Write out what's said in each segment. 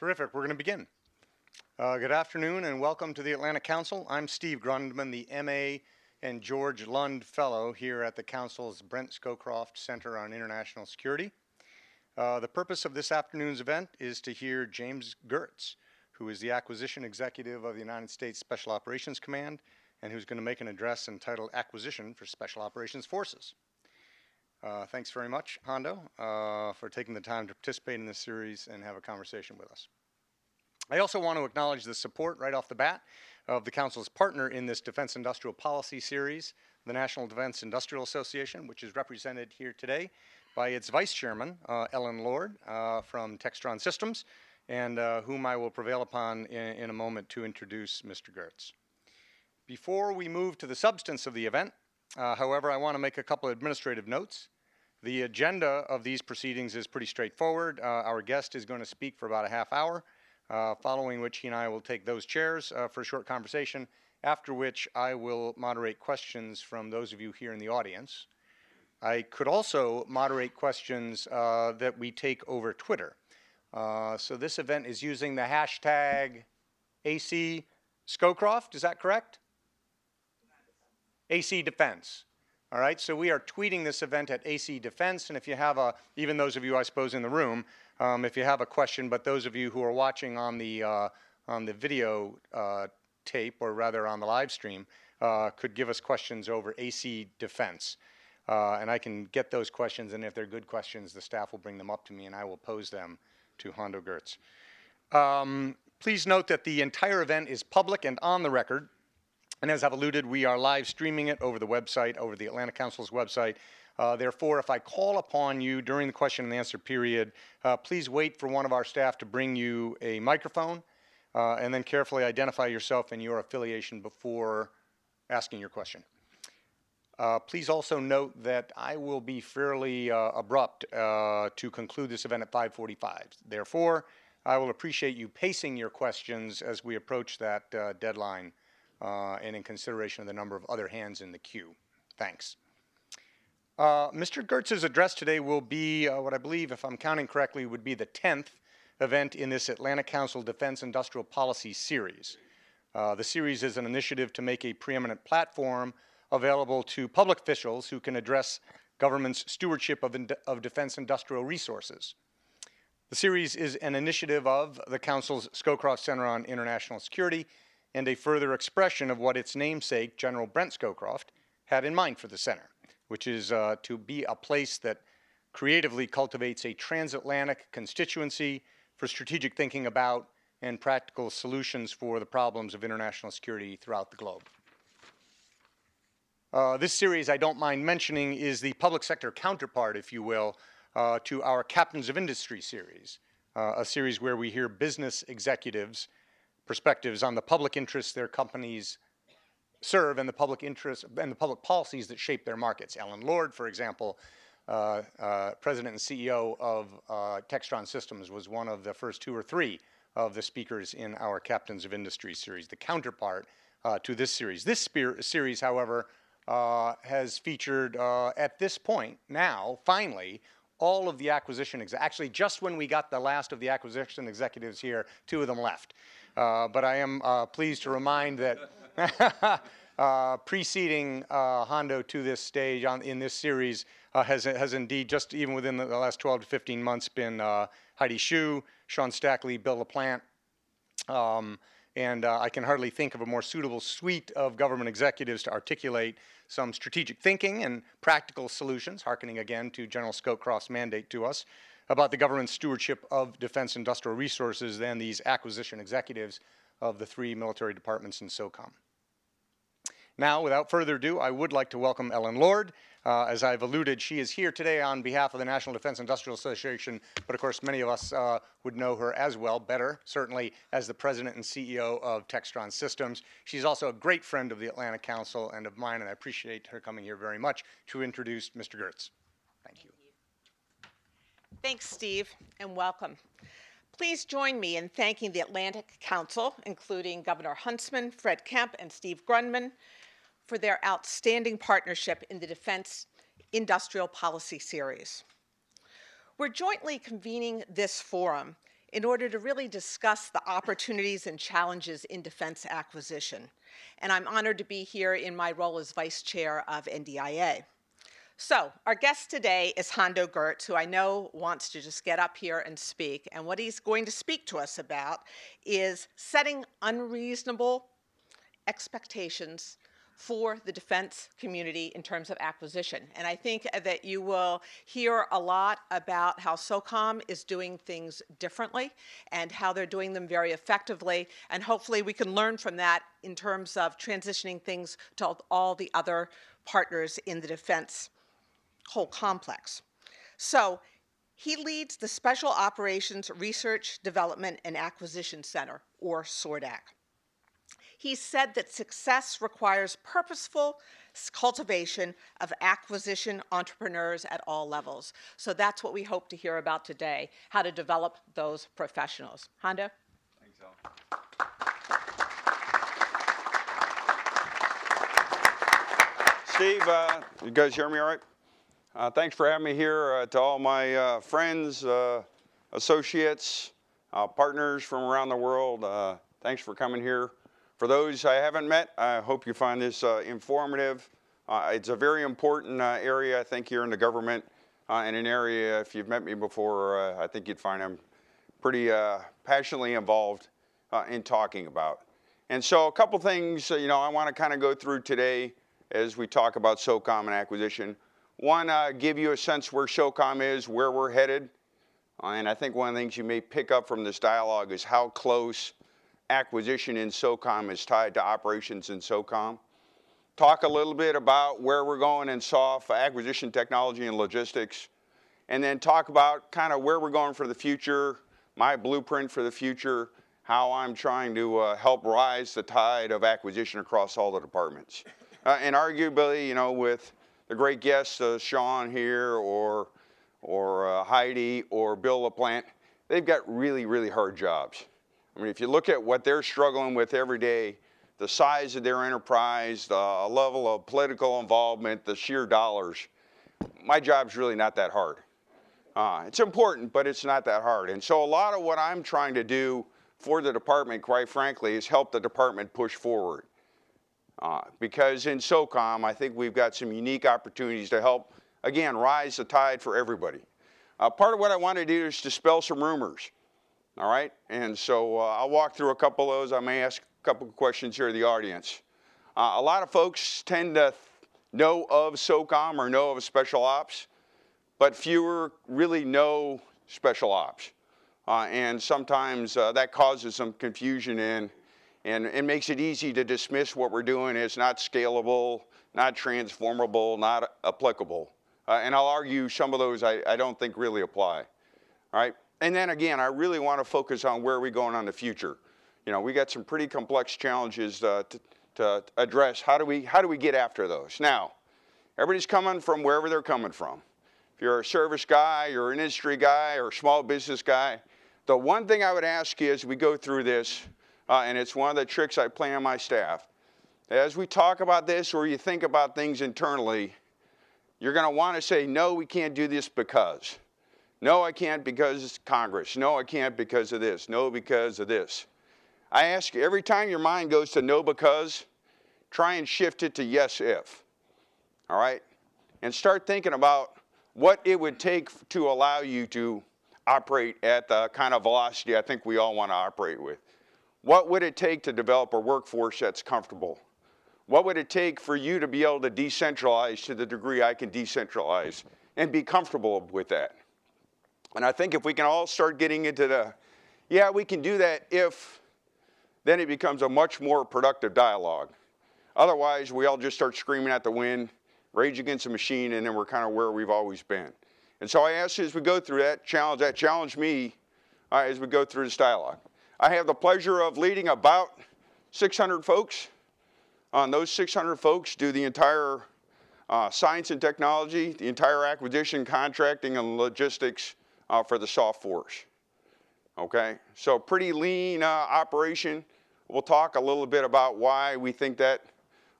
Terrific. We're going to begin. Uh, good afternoon and welcome to the Atlantic Council. I'm Steve Grundman, the MA and George Lund Fellow here at the Council's Brent Scowcroft Center on International Security. Uh, the purpose of this afternoon's event is to hear James Geurts, who is the Acquisition Executive of the United States Special Operations Command and who's going to make an address entitled Acquisition for Special Operations Forces. Uh, thanks very much, Hondo, uh, for taking the time to participate in this series and have a conversation with us. I also want to acknowledge the support right off the bat of the Council's partner in this Defense Industrial Policy Series, the National Defense Industrial Association, which is represented here today by its Vice Chairman, uh, Ellen Lord, uh, from Textron Systems, and uh, whom I will prevail upon in, in a moment to introduce Mr. Geurts. Before we move to the substance of the event, uh, however, I want to make a couple of administrative notes. The agenda of these proceedings is pretty straightforward. Uh, our guest is going to speak for about a half hour, uh, following which he and I will take those chairs uh, for a short conversation, after which I will moderate questions from those of you here in the audience. I could also moderate questions uh, that we take over Twitter. Uh, so this event is using the hashtag AC Scowcroft, is that correct? AC Defense. All right, so we are tweeting this event at AC Defense, and if you have a, even those of you I suppose in the room, um, if you have a question, but those of you who are watching on the uh, on the video uh, tape, or rather on the live stream, uh, could give us questions over AC Defense, uh, and I can get those questions, and if they're good questions, the staff will bring them up to me, and I will pose them to Hondo Geurts. Um, please note that the entire event is public and on the record. And as I've alluded, we are live streaming it over the website, over the Atlantic Council's website. Uh, therefore, if I call upon you during the question and answer period, uh, please wait for one of our staff to bring you a microphone uh, and then carefully identify yourself and your affiliation before asking your question. Uh, please also note that I will be fairly uh, abrupt uh, to conclude this event at 545. Therefore, I will appreciate you pacing your questions as we approach that deadline and in consideration of the number of other hands in the queue. Thanks. Uh, Mr. Geurts's address today will be uh, what I believe, if I'm counting correctly, would be the 10th event in this Atlantic Council Defense Industrial Policy Series. Uh, the series is an initiative to make a preeminent platform available to public officials who can address government's stewardship of, of defense industrial resources. The series is an initiative of the Council's Scowcroft Center on International Security and a further expression of what its namesake, General Brent Scowcroft, had in mind for the center, which is uh, to be a place that creatively cultivates a transatlantic constituency for strategic thinking about and practical solutions for the problems of international security throughout the globe. Uh, this series, I don't mind mentioning, is the public sector counterpart, if you will, uh, to our Captains of Industry series, uh, a series where we hear business executives perspectives on the public interests their companies serve and the public interests and the public policies that shape their markets. Ellen Lord, for example, uh, uh, president and CEO of uh, Textron Systems, was one of the first two or three of the speakers in our Captains of Industry series, the counterpart uh, to this series. This series, however, uh, has featured uh, at this point now, finally, all of the acquisition, ex- actually, just when we got the last of the acquisition executives here, two of them left. Uh, but I am uh, pleased to remind that uh, preceding uh, Hondo to this stage on, in this series uh, has, has indeed, just even within the, last 12 to 15 months, been Heidi Shyu, Sean Stackley, Bill LaPlante. Um, and I can hardly think of a more suitable suite of government executives to articulate some strategic thinking and practical solutions, hearkening again to General Scowcroft's mandate to us, about the government's stewardship of defense industrial resources than these acquisition executives of the three military departments in SOCOM. Now, without further ado, I would like to welcome Ellen Lord. Uh, as I've alluded, she is here today on behalf of the National Defense Industrial Association, but of course, many of us uh, would know her as well, better, certainly as the president and CEO of Textron Systems. She's also a great friend of the Atlantic Council and of mine, and I appreciate her coming here very much to introduce Mr. Geurts. Thanks, Steve, and welcome. Please join me in thanking the Atlantic Council, including Governor Huntsman, Fred Kempe, and Steve Grundman, for their outstanding partnership in the Defense Industrial Policy Series. We're jointly convening this forum in order to really discuss the opportunities and challenges in defense acquisition. And I'm honored to be here in my role as Vice Chair of NDIA. So, our guest today is Hondo Geurts, who I know wants to just get up here and speak. And what he's going to speak to us about is setting unreasonable expectations for the defense community in terms of acquisition. And I think that you will hear a lot about how SOCOM is doing things differently and how they're doing them very effectively. And hopefully, we can learn from that in terms of transitioning things to all the other partners in the defense whole complex. So he leads the Special Operations Research, Development, and Acquisition Center, or SORDAC. He said that success requires purposeful cultivation of acquisition entrepreneurs at all levels. So that's what we hope to hear about today how to develop those professionals. Hondo? Thanks, Al. Steve, uh, you guys hear me all right? Uh, thanks for having me here. Uh, to all my uh, friends, uh, associates, uh, partners from around the world, uh, thanks for coming here. For those I haven't met, I hope you find this informative. it's a very important area, I think, here in the government, and an area, if you've met me before, I think you'd find I'm pretty passionately involved in talking about. And so, a couple things, you know, I want to kind of go through today as we talk about SOCOM and acquisition. One, uh, give you a sense where SOCOM is, where we're headed. Uh, and I think one of the things you may pick up from this dialogue is how close acquisition in SOCOM is tied to operations in SOCOM. Talk a little bit about where we're going in SOF acquisition technology and logistics. And then talk about kind of where we're going for the future, my blueprint for the future, how I'm trying to uh, help rise the tide of acquisition across all the departments. Uh, and arguably, you know, with the great guests, uh, Sean here, or or uh, Heidi, or Bill LaPlante, they've got really, really hard jobs. I mean, if you look at what they're struggling with every day, the size of their enterprise, the level of political involvement, the sheer dollars, my job's really not that hard. Uh, it's important, but it's not that hard. And so a lot of what I'm trying to do for the department, quite frankly, is help the department push forward. Uh, because in SOCOM, I think we've got some unique opportunities to help, again, rise the tide for everybody. Uh, part of what I want to do is dispel some rumors, all right? And so uh, I'll walk through a couple of those. I may ask a couple of questions here to the audience. Uh, a lot of folks tend to know of SOCOM or know of special ops, but fewer really know special ops. Uh, and sometimes uh, that causes some confusion in and it makes it easy to dismiss what we're doing as not scalable, not transformable, not applicable. Uh, and I'll argue some of those I, I don't think really apply. All right? And then again, I really want to focus on where are we're going on the future. You know, we got some pretty complex challenges uh, to, to address. How do we how do we get after those? Now, everybody's coming from wherever they're coming from. If you're a service guy, you're an industry guy, or a small business guy, the one thing I would ask you as we go through this uh, and it's one of the tricks I play on my staff. As we talk about this or you think about things internally, you're going to want to say, no, we can't do this because. No, I can't because it's Congress. No, I can't because of this. No, because of this. I ask you, every time your mind goes to no because, try and shift it to yes if. All right? And start thinking about what it would take to allow you to operate at the kind of velocity I think we all want to operate with. What would it take to develop a workforce that's comfortable? What would it take for you to be able to decentralize to the degree I can decentralize and be comfortable with that? And I think if we can all start getting into the, yeah, we can do that if, then it becomes a much more productive dialogue. Otherwise, we all just start screaming at the wind, rage against the machine, and then we're kind of where we've always been. And so I ask you as we go through that challenge, that challenge me uh, as we go through this dialogue. I have the pleasure of leading about 600 folks. On those 600 folks, do the entire uh, science and technology, the entire acquisition, contracting, and logistics uh, for the SOF force. Okay, so pretty lean uh, operation. We'll talk a little bit about why we think that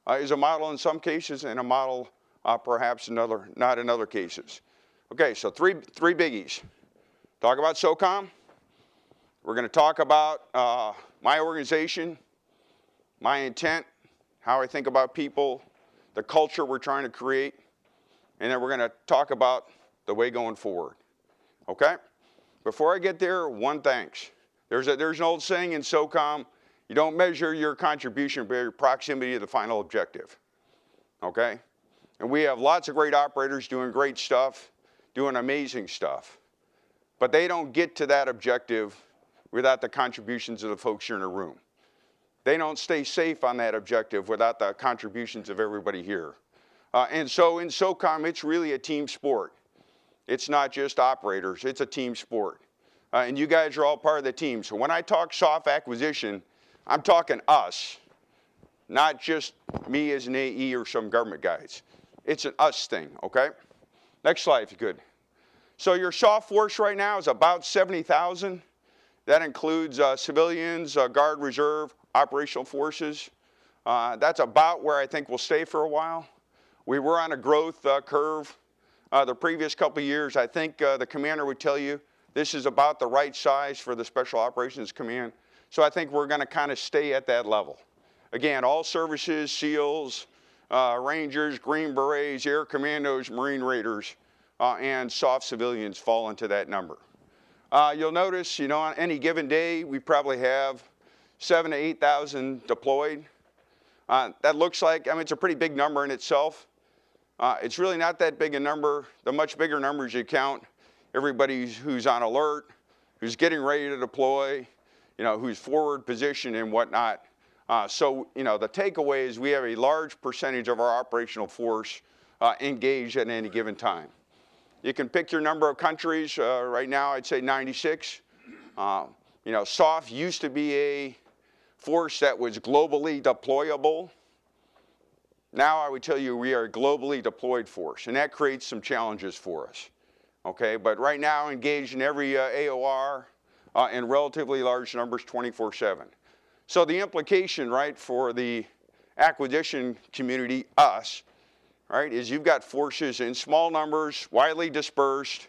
uh, is a model in some cases and a model uh, perhaps in other, not in other cases. Okay, so three, three biggies. Talk about SOCOM, We're going to talk about uh, my organization, my intent, how I think about people, the culture we're trying to create, and then we're going to talk about the way going forward. Okay? Before I get there, one thanks. There's, a, there's an old saying in SOCOM you don't measure your contribution by your proximity to the final objective. Okay? And we have lots of great operators doing great stuff, doing amazing stuff. But they don't get to that objective without the contributions of the folks here in the room. They don't stay safe on that objective without the contributions of everybody here. Uh, and so in SOCOM, it's really a team sport. It's not just operators, it's a team sport. Uh, and you guys are all part of the team. So when I talk SOF acquisition, I'm talking us, not just me as an AE or some government guys. It's an us thing, okay? Next slide, if you could. So your SOF force right now is about 70,000. That includes uh, civilians, uh, Guard Reserve, operational forces. Uh, that's about where I think we'll stay for a while. We were on a growth uh, curve uh, the previous couple years. I think uh, the commander would tell you this is about the right size for the Special Operations Command. So I think we're going to kind of stay at that level. Again, all services, SEALs, Rangers, Green Berets, Air Commandos, Marine Raiders, and SOF civilians fall into that number. Uh, you'll notice, you know, on any given day, we probably have seven to 8,000 deployed. Uh, that looks like, I mean, it's a pretty big number in itself. Uh, it's really not that big a number. The much bigger numbers you count everybody who's on alert, who's getting ready to deploy, you know, who's forward positioned and whatnot. Uh, so, you know, the takeaway is we have a large percentage of our operational force uh, engaged at any given time. You can pick your number of countries. Uh, right now, I'd say 96. Uh, you know, SOF used to be a force that was globally deployable. Now I would tell you we are a globally deployed force, and that creates some challenges for us. Okay, but right now engaged in every uh, AOR, uh, in relatively large numbers 24 7. So the implication, right, for the acquisition community, us, right, is you've got forces in small numbers, widely dispersed,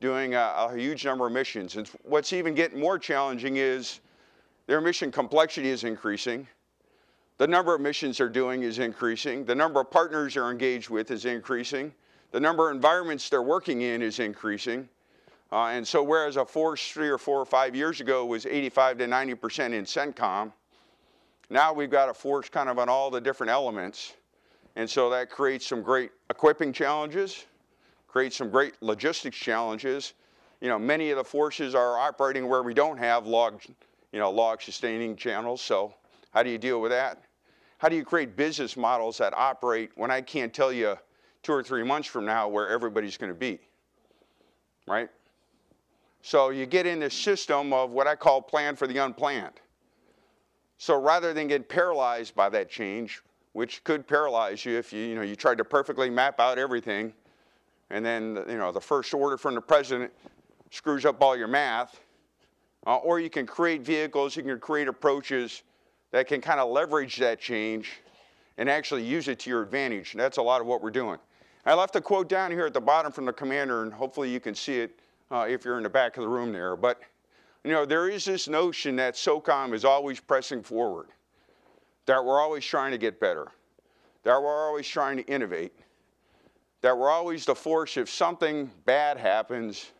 doing a, a huge number of missions. And what's even getting more challenging is their mission complexity is increasing. The number of missions they're doing is increasing. The number of partners they're engaged with is increasing. The number of environments they're working in is increasing. Uh, and so whereas a force three or four or five years ago was 85 to 90% in CENTCOM, now we've got a force kind of on all the different elements. And so that creates some great equipping challenges, creates some great logistics challenges. You know, many of the forces are operating where we don't have log, you know, log sustaining channels. So how do you deal with that? How do you create business models that operate when I can't tell you two or three months from now where everybody's going to be? Right? So you get in this system of what I call plan for the unplanned. So rather than get paralyzed by that change, which could paralyze you if you, you know, you tried to perfectly map out everything, and then you know, the first order from the president screws up all your math, uh, or you can create vehicles, you can create approaches that can kind of leverage that change and actually use it to your advantage. And that's a lot of what we're doing. I left a quote down here at the bottom from the commander, and hopefully you can see it uh, if you're in the back of the room there. But, you know, there is this notion that SOCOM is always pressing forward, that we're always trying to get better, that we're always trying to innovate, that we're always the force if something bad happens,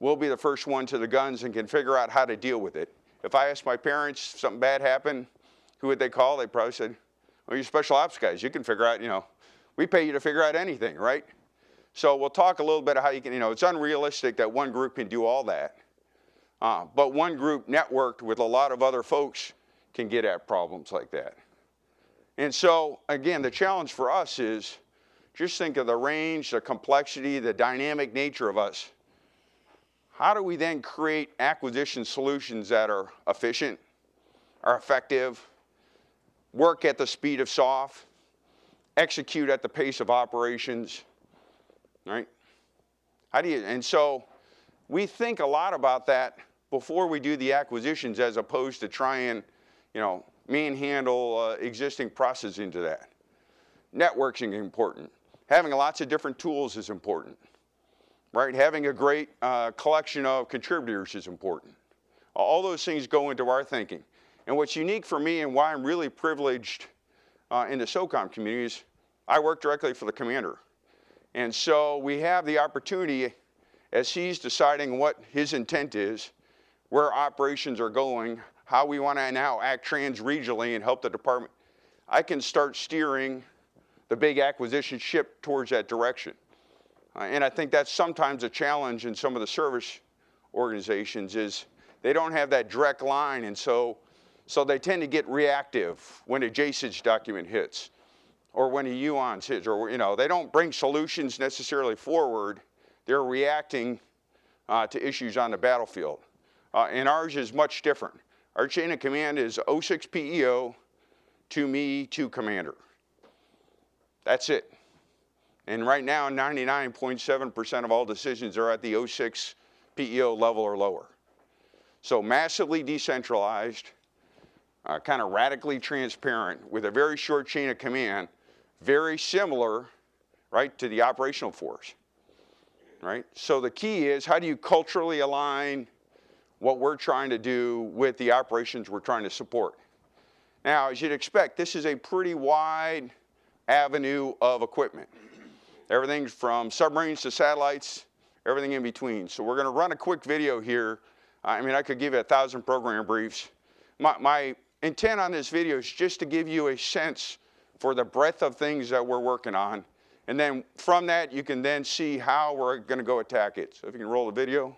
we'll be the first one to the guns and can figure out how to deal with it. If I asked my parents if something bad happened, who would they call? They probably said, well, you're special ops guys. You can figure out, you know, we pay you to figure out anything, right? So we'll talk a little bit of how you can, you know, it's unrealistic that one group can do all that. Uh, but one group networked with a lot of other folks can get at problems like that. And so, again, the challenge for us is just think of the range, the complexity, the dynamic nature of us. How do we then create acquisition solutions that are efficient, are effective, work at the speed of SOF, execute at the pace of operations, right? How do you, and so we think a lot about that before we do the acquisitions as opposed to trying, you know, manhandle uh, existing processes into that. Networking is important. Having lots of different tools is important, right? Having a great uh, collection of contributors is important. All those things go into our thinking. And what's unique for me and why I'm really privileged uh, in the SOCOM community is I work directly for the commander. And so we have the opportunity, as he's deciding what his intent is, where operations are going, how we want to now act trans-regionally and help the department, I can start steering the big acquisition ship towards that direction. Uh, and I think that's sometimes a challenge in some of the service organizations is they don't have that direct line, and so, so they tend to get reactive when a JCIDS document hits or when a UONS hits, or, you know, they don't bring solutions necessarily forward. They're reacting uh, to issues on the battlefield. Uh, and ours is much different. Our chain of command is 06 PEO to me to commander. That's it. And right now, 99.7% of all decisions are at the 06 PEO level or lower. So massively decentralized, uh, kind of radically transparent with a very short chain of command, very similar, right, to the operational force, right? So the key is how do you culturally align what we're trying to do with the operations we're trying to support? Now, as you'd expect, this is a pretty wide avenue of equipment. Everything from submarines to satellites, everything in between. So we're gonna run a quick video here. I mean, I could give you a thousand program briefs. My, my intent on this video is just to give you a sense for the breadth of things that we're working on. And then from that, you can then see how we're gonna go attack it. So if you can roll the video.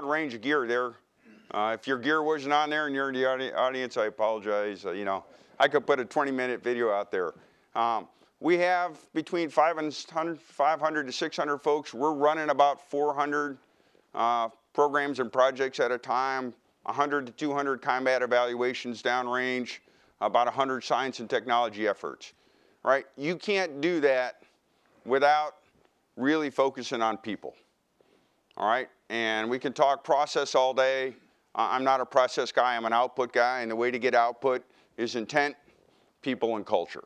Broad range of gear there. Uh, if your gear wasn't on there and you're in the audi- audience, I apologize. Uh, you know, I could put a 20-minute video out there. Um, we have between 500, 500 to 600 folks. We're running about 400 uh, programs and projects at a time, 100 to 200 combat evaluations downrange, about 100 science and technology efforts. Right? You can't do that without really focusing on people all right? And we can talk process all day. I'm not a process guy, I'm an output guy, and the way to get output is intent, people, and culture,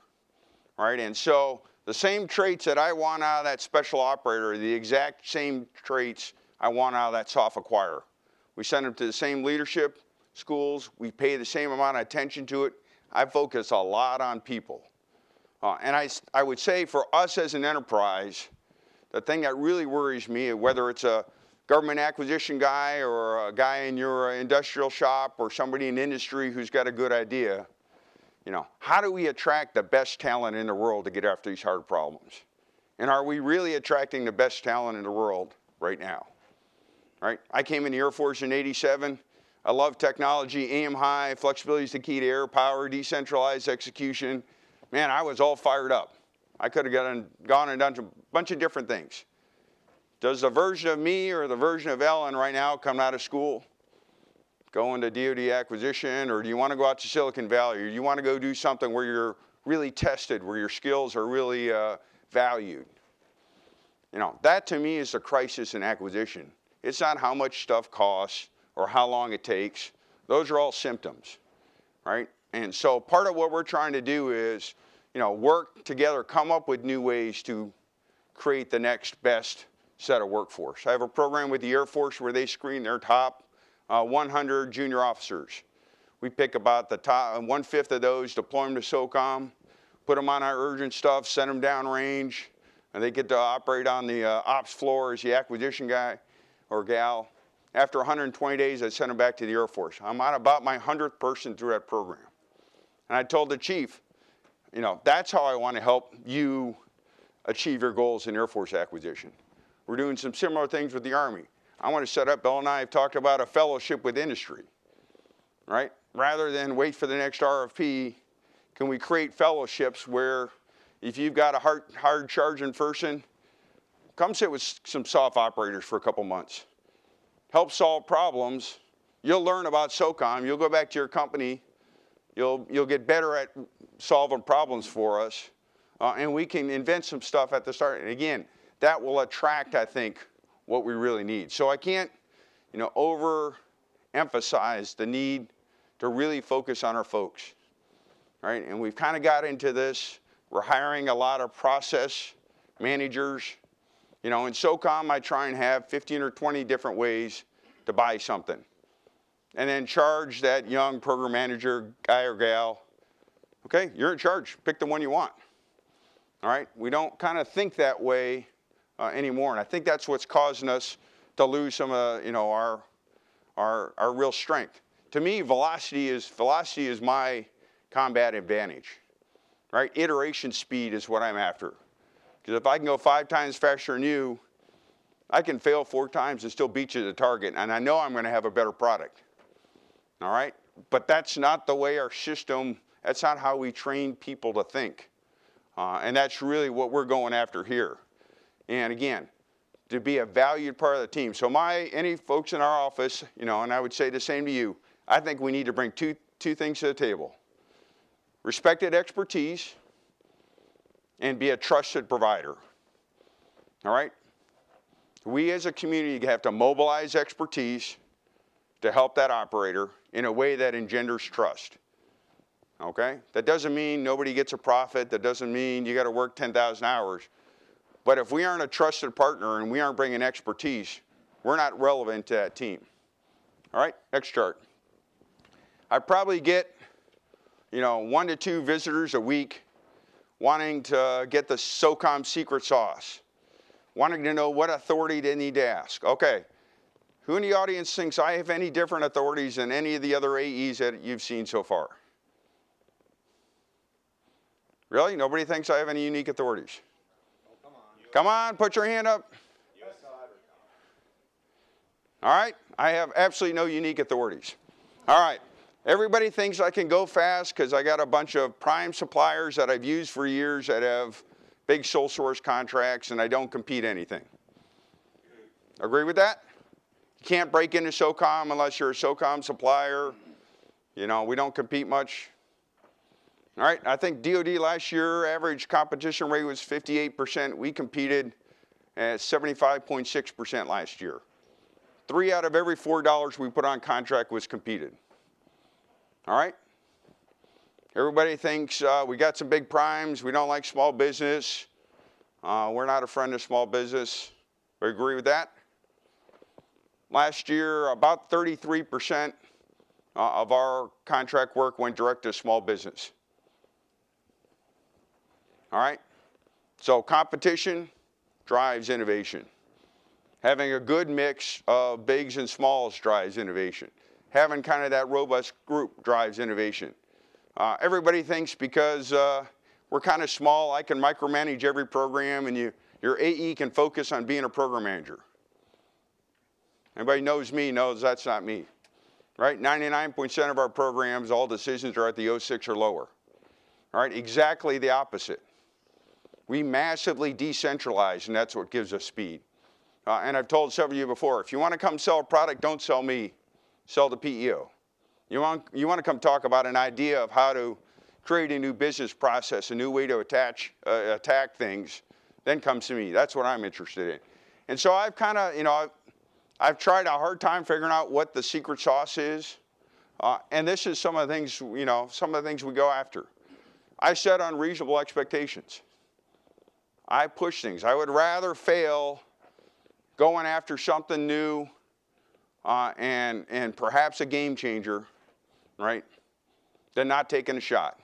Right? And so the same traits that I want out of that special operator are the exact same traits I want out of that SOF acquirer. We send them to the same leadership schools, we pay the same amount of attention to it. I focus a lot on people. Uh, and I would say for us as an enterprise, the thing that really worries me, whether it's a government acquisition guy or a guy in your uh, industrial shop or somebody in industry who's got a good idea, you know, how do we attract the best talent in the world to get after these hard problems? And are we really attracting the best talent in the world right now? Right? I came in the Air Force in 87. I love technology, aim high, flexibility is the key to air power, decentralized execution. Man, I was all fired up. I could have gone, gone and done a bunch of different things. Does the version of me or the version of Ellen right now come out of school? Go into DoD acquisition, or do you want to go out to Silicon Valley, or do you want to go do something where you're really tested, where your skills are really uh, valued? You know, that to me is the crisis in acquisition. It's not how much stuff costs or how long it takes. Those are all symptoms, right? And so part of what we're trying to do is, you know, work together, come up with new ways to create the next best set of workforce. I have a program with the Air Force where they screen their top uh, 100 junior officers. We pick about the top one fifth of those, deploy them to SOCOM, put them on our urgent stuff, send them downrange, and they get to operate on the uh, ops floor as the acquisition guy or gal. After 120 days, I send them back to the Air Force. I'm on about my 100th person through that program. And I told the chief, you know, that's how I want to help you achieve your goals in Air Force acquisition. We're doing some similar things with the Army. I want to set up, Bill and I have talked about a fellowship with industry, right? Rather than wait for the next RFP, can we create fellowships where if you've got a hard, hard charging person, come sit with some SOF operators for a couple months. Help solve problems. You'll learn about SOCOM. You'll go back to your company. You'll, you'll get better at solving problems for us. Uh, and we can invent some stuff at the start. And again, that will attract, I think, what we really need. So I can't, you know, overemphasize the need to really focus on our folks, right? And we've kind of got into this. We're hiring a lot of process managers. You know, in SOCOM, I try and have 15 or 20 different ways to buy something. And then charge that young program manager guy or gal, okay, you're in charge. Pick the one you want. All right? We don't kind of think that way uh, anymore. And I think that's what's causing us to lose some of you know our our our real strength. To me, velocity is velocity is my combat advantage. Right? Iteration speed is what I'm after. Because if I can go five times faster than you, I can fail four times and still beat you to the target, and I know I'm going to have a better product. All right? But that's not the way our system, that's not how we train people to think. Uh, and that's really what we're going after here. And again, to be a valued part of the team. So my any folks in our office, you know, and I would say the same to you, I think we need to bring two two things to the table. Respected expertise and be a trusted provider. All right? We as a community have to mobilize expertise to help that operator in a way that engenders trust. Okay? That doesn't mean nobody gets a profit. That doesn't mean you got to work 10,000 hours. But if we aren't a trusted partner and we aren't bringing expertise, we're not relevant to that team. All right, next chart. I probably get, you know, one to two visitors a week wanting to get the SOCOM secret sauce, wanting to know what authority they need to ask. Okay, who in the audience thinks I have any different authorities than any of the other AEs that you've seen so far? Really? Nobody thinks I have any unique authorities? Come on, put your hand up. All right, I have absolutely no unique authorities. All right, everybody thinks I can go fast because I got a bunch of prime suppliers that I've used for years that have big sole source contracts and I don't compete anything. Agree with that? You can't break into SOCOM unless you're a SOCOM supplier. You know, we don't compete much. All right, I think DoD last year average competition rate was 58%. We competed at 75.6% last year. Three out of every four dollars we put on contract was competed. All right? Everybody thinks uh, we got some big primes. We don't like small business. Uh, we're not a friend of small business. We agree with that? Last year, about 33% uh, of our contract work went direct to small business. All right? So competition drives innovation. Having a good mix of bigs and smalls drives innovation. Having kind of that robust group drives innovation. Uh, everybody thinks because uh, we're kind of small, I can micromanage every program and you, your AE can focus on being a program manager. Anybody knows me knows that's not me. Right? 99% of our programs, all decisions are at the 06 or lower. All right, exactly the opposite. We massively decentralize, and that's what gives us speed. Uh, and I've told several of you before, if you want to come sell a product, don't sell me, sell the PEO. You want, you want to come talk about an idea of how to create a new business process, a new way to attach, uh, attack things, then come to me. That's what I'm interested in. And so I've kind of, you know, I've, I've, tried a hard time figuring out what the secret sauce is. Uh, and this is some of the things, you know, some of the things we go after. I set unreasonable expectations. I push things. I would rather fail going after something new uh, and, and perhaps a game changer, right, than not taking a shot.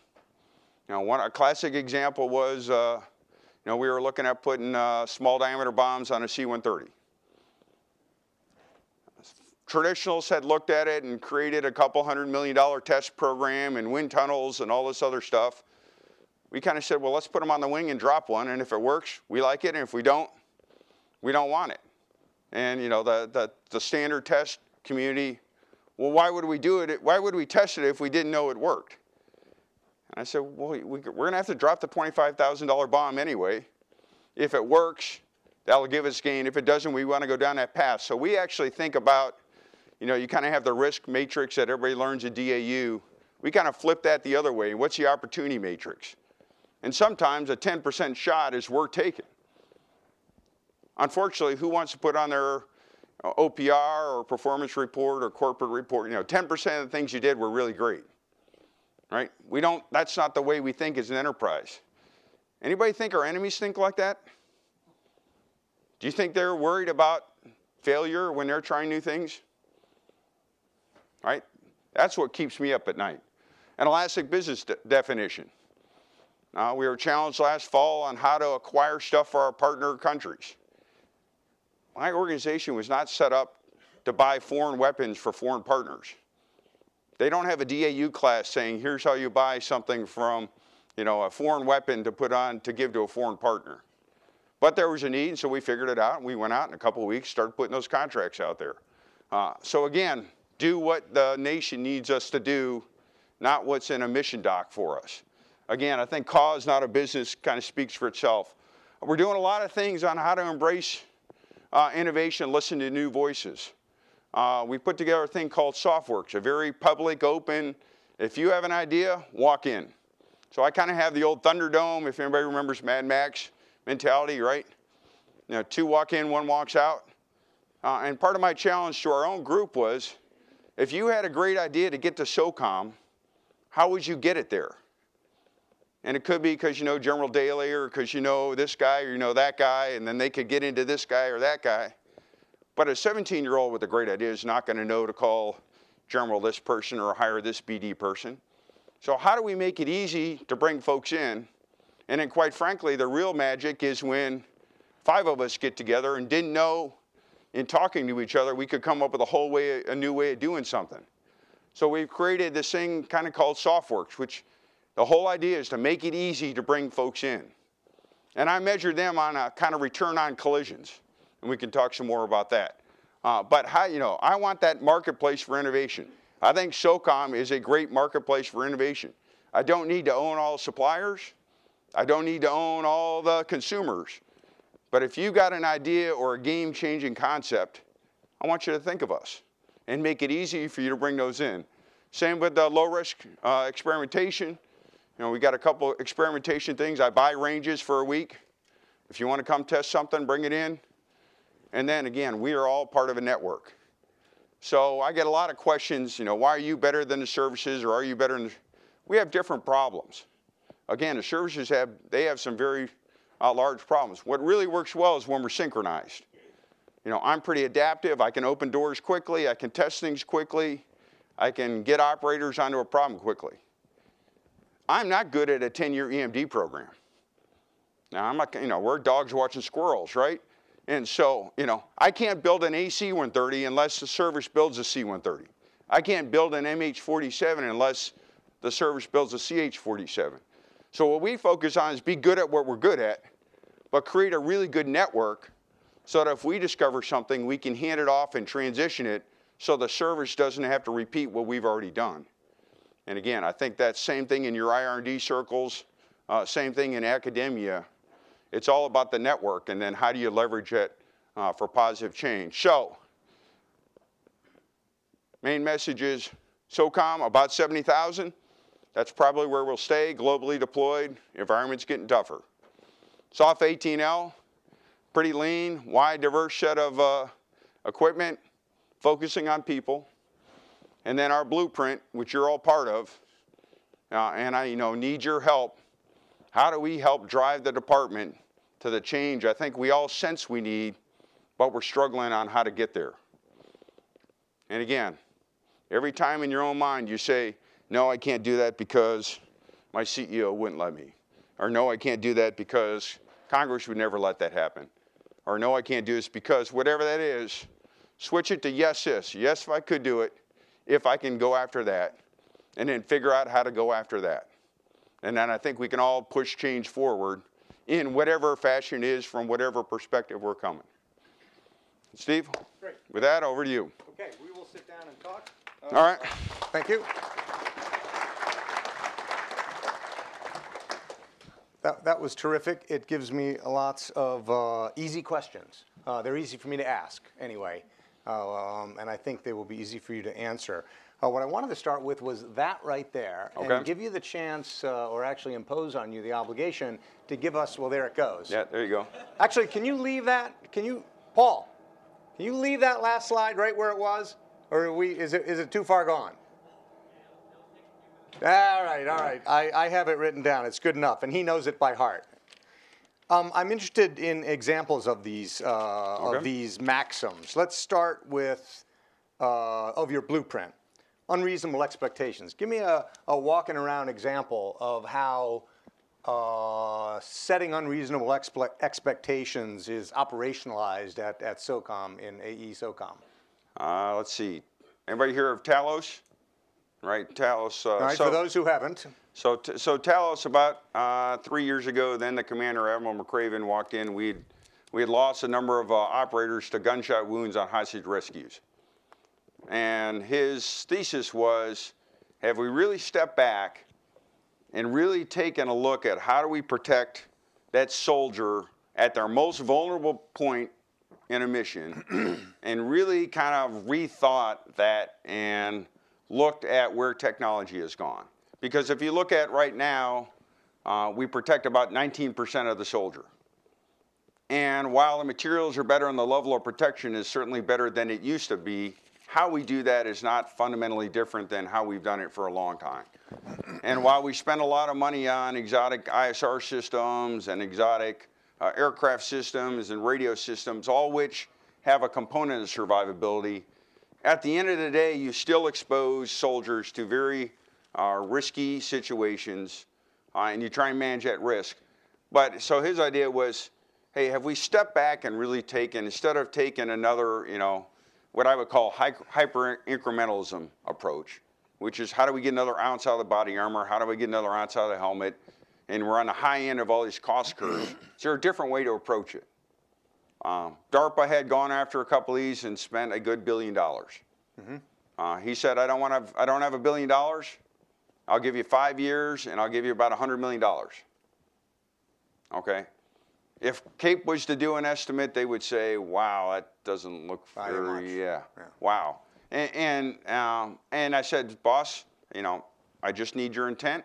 You know, one, a classic example was, uh, you know, we were looking at putting uh, small diameter bombs on a C-130. Traditionalists had looked at it and created a couple hundred million dollar test program and wind tunnels and all this other stuff. We kind of said, well, let's put them on the wing and drop one, and if it works, we like it, and if we don't, we don't want it. And you know, the, the, the standard test community, well, why would we do it? Why would we test it if we didn't know it worked? And I said, well, we, we're going to have to drop the $25,000 bomb anyway. If it works, that'll give us gain. If it doesn't, we want to go down that path. So we actually think about, you know, you kind of have the risk matrix that everybody learns at DAU. We kind of flip that the other way. What's the opportunity matrix? And sometimes a 10% shot is worth taking. Unfortunately, who wants to put on their uh, OPR or performance report or corporate report? You know, 10% of the things you did were really great right? We don't, that's not the way we think as an enterprise. Anybody think our enemies think like that? Do you think they're worried about failure when they're trying new things? Right? That's what keeps me up at night. An elastic business de- definition. Uh, we were challenged last fall on how to acquire stuff for our partner countries. My organization was not set up to buy foreign weapons for foreign partners. They don't have a DAU class saying, here's how you buy something from, you know, a foreign weapon to put on to give to a foreign partner. But there was a need, and so we figured it out, and we went out in a couple of weeks, started putting those contracts out there. Uh, so again, do what the nation needs us to do, not what's in a mission doc for us. Again, I think cause, not a business, kind of speaks for itself. We're doing a lot of things on how to embrace uh, innovation, listen to new voices uh, we put together a thing called SOFWERX, a very public, open, if you have an idea, walk in. So I kind of have the old Thunderdome, if anybody remembers Mad Max mentality, right? You know, two walk in, one walks out. Uh, and part of my challenge to our own group was, if you had a great idea to get to SOCOM, how would you get it there? And it could be because you know General Daly or because you know this guy or you know that guy, and then they could get into this guy or that guy. But a 17 year old with a great idea is not going to know to call general this person or hire this BD person. So, how do we make it easy to bring folks in? And then, quite frankly, the real magic is when five of us get together and didn't know in talking to each other we could come up with a whole way, a new way of doing something. So, we've created this thing kind of called SOFWERX, which the whole idea is to make it easy to bring folks in. And I measure them on a kind of return on collisions and we can talk some more about that. Uh, but how, you know, I want that marketplace for innovation. I think SOCOM is a great marketplace for innovation. I don't need to own all suppliers. I don't need to own all the consumers. But if you've got an idea or a game-changing concept, I want you to think of us and make it easy for you to bring those in. Same with the low-risk uh, experimentation. You know, we got a couple experimentation things. I buy ranges for a week. If you want to come test something, bring it in. And then again, we are all part of a network. So I get a lot of questions, you know, why are you better than the services or are you better than the... We have different problems. Again, the services have, they have some very uh, large problems. What really works well is when we're synchronized. You know, I'm pretty adaptive. I can open doors quickly. I can test things quickly. I can get operators onto a problem quickly. I'm not good at a 10-year EMD program. Now, I'm not, you know, we're dogs watching squirrels, right? And so, you know, I can't build an AC-130 unless the service builds a C-130. I can't build an MH-47 unless the service builds a CH-47. So what we focus on is be good at what we're good at, but create a really good network so that if we discover something, we can hand it off and transition it so the service doesn't have to repeat what we've already done. And again, I think that same thing in your IR&D circles, uh, same thing in academia. It's all about the network and then how do you leverage it uh, for positive change. So, main message is SOCOM, about 70,000. That's probably where we'll stay, globally deployed. Environment's getting tougher. SOF AT&L, pretty lean, wide, diverse set of uh, equipment, focusing on people. And then our blueprint, which you're all part of, uh, and I you know, need your help. How do we help drive the department to the change I think we all sense we need, but we're struggling on how to get there? And again, every time in your own mind you say, no, I can't do that because my CEO wouldn't let me. Or no, I can't do that because Congress would never let that happen. Or no, I can't do this because whatever that is, switch it to yes, this. Yes, if I could do it, if I can go after that, and then figure out how to go after that. And then I think we can all push change forward in whatever fashion is from whatever perspective we're coming. Steve, Great. with that, over to you. Okay, we will sit down and talk. All right. Thank you. That, that was terrific. It gives me lots of uh, easy questions. Uh, they're easy for me to ask, anyway, uh, um, and I think they will be easy for you to answer. Uh, what I wanted to start with was that right there, Okay. and give you the chance, uh, or actually impose on you the obligation to give us. Well, there it goes. Yeah, there you go. Actually, can you leave that? Can you, Paul? Can you leave that last slide right where it was, or are we? Is it is it too far gone? All right, all right. I, I have it written down. It's good enough, and he knows it by heart. Um, I'm interested in examples of these uh, Okay. of these maxims. Let's start with uh, of your blueprint. Unreasonable expectations. Give me a, a walking around example of how uh, setting unreasonable expe- expectations is operationalized at, at SOCOM in AE SOCOM. Uh, let's see. Anybody hear of Talos? Right, Talos. Uh, All right, so, for those who haven't, so, t- so Talos, about uh, three years ago, then the commander, Admiral McRaven, walked in. We'd, we had lost a number of uh, operators to gunshot wounds on hostage rescues. And his thesis was have we really stepped back and really taken a look at how do we protect that soldier at their most vulnerable point in a mission and really kind of rethought that and looked at where technology has gone. Because if you look at right now, uh, we protect about 19% of the soldier. And while the materials are better and the level of protection is certainly better than it used to be, how we do that is not fundamentally different than how we've done it for a long time. And while we spend a lot of money on exotic ISR systems and exotic uh, aircraft systems and radio systems, all which have a component of survivability, at the end of the day, you still expose soldiers to very uh, risky situations, uh, and you try and manage that risk. But so his idea was, hey, have we stepped back and really taken instead of taking another, you know, what I would call hyper incrementalism approach, which is how do we get another ounce out of the body armor? How do we get another ounce out of the helmet? And we're on the high end of all these cost curves. Is there a different way to approach it? Um, DARPA had gone after a couple of these and spent a good billion dollars. Uh, he said, I don't want to, I don't have a billion dollars. I'll give you five years and I'll give you about a hundred million dollars. Okay. If CAPE was to do an estimate, they would say, "Wow, that doesn't look very, yeah, Yeah. wow." And and, um, and I said, "Boss, you know, I just need your intent."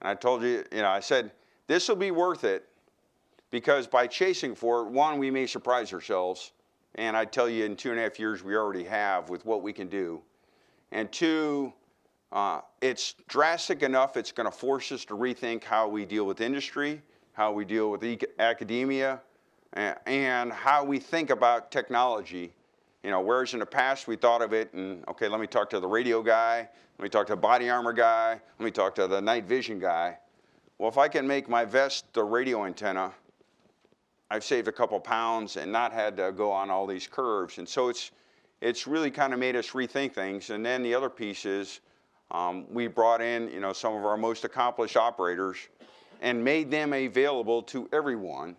And I told you, you know, I said, "This will be worth it because by chasing for it, one, we may surprise ourselves, and I tell you, in two and a half years, we already have with what we can do, and two, Uh, it's drastic enough, it's going to force us to rethink how we deal with industry, how we deal with ec- academia, and, and how we think about technology. You know, whereas in the past we thought of it and, okay, let me talk to the radio guy, let me talk to the body armor guy, let me talk to the night vision guy. Well, if I can make my vest the radio antenna, I've saved a couple pounds and not had to go on all these curves. And so it's, it's really kind of made us rethink things. And then the other piece is um, we brought in, you know, some of our most accomplished operators and made them available to everyone.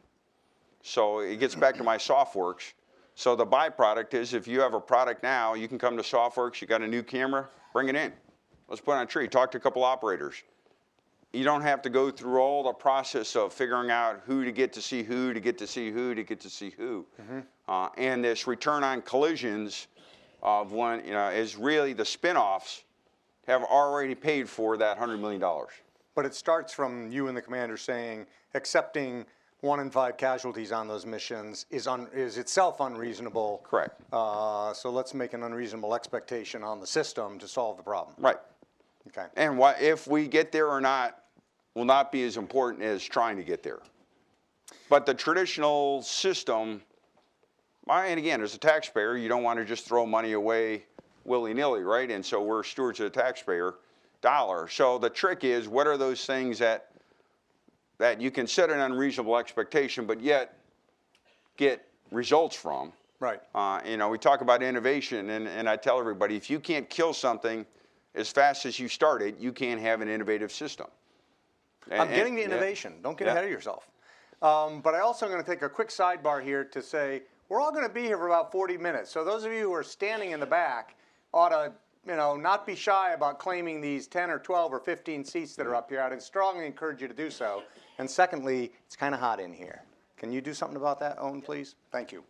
So it gets back to my SOFWERX. So the byproduct is if you have a product now, you can come to SOFWERX, you got a new camera, bring it in. Let's put it on a tree, talk to a couple operators. You don't have to go through all the process of figuring out who to get to see who, to get to see who, to get to see who. Uh, and this return on collisions of one, you know, is really the spin-offs have already paid for that $100 million. But it starts from you and the commander saying accepting one in five casualties on those missions is un, is itself unreasonable. Correct. Uh, so let's make an unreasonable expectation on the system to solve the problem. Right. Okay. And what, if we get there or not will not be as important as trying to get there. But the traditional system, and again, as a taxpayer, you don't want to just throw money away willy-nilly, right? And so we're stewards of the taxpayer dollar. So the trick is, what are those things that, that you can set an unreasonable expectation, but yet get results from? Right. Uh, you know, we talk about innovation, and, and I tell everybody if you can't kill something as fast as you start it, you can't have an innovative system. And- I'm getting the innovation. Don't get Yeah. ahead of yourself. Um, but I also am going to take a quick sidebar here to say we're all going to be here for about 40 minutes. So those of you who are standing in the back ought to, you know, not be shy about claiming these 10 or 12 or 15 seats that are up here. I'd strongly encourage you to do so. And secondly, it's kind of hot in here. Can you do something about that, Owen, please? Thank you.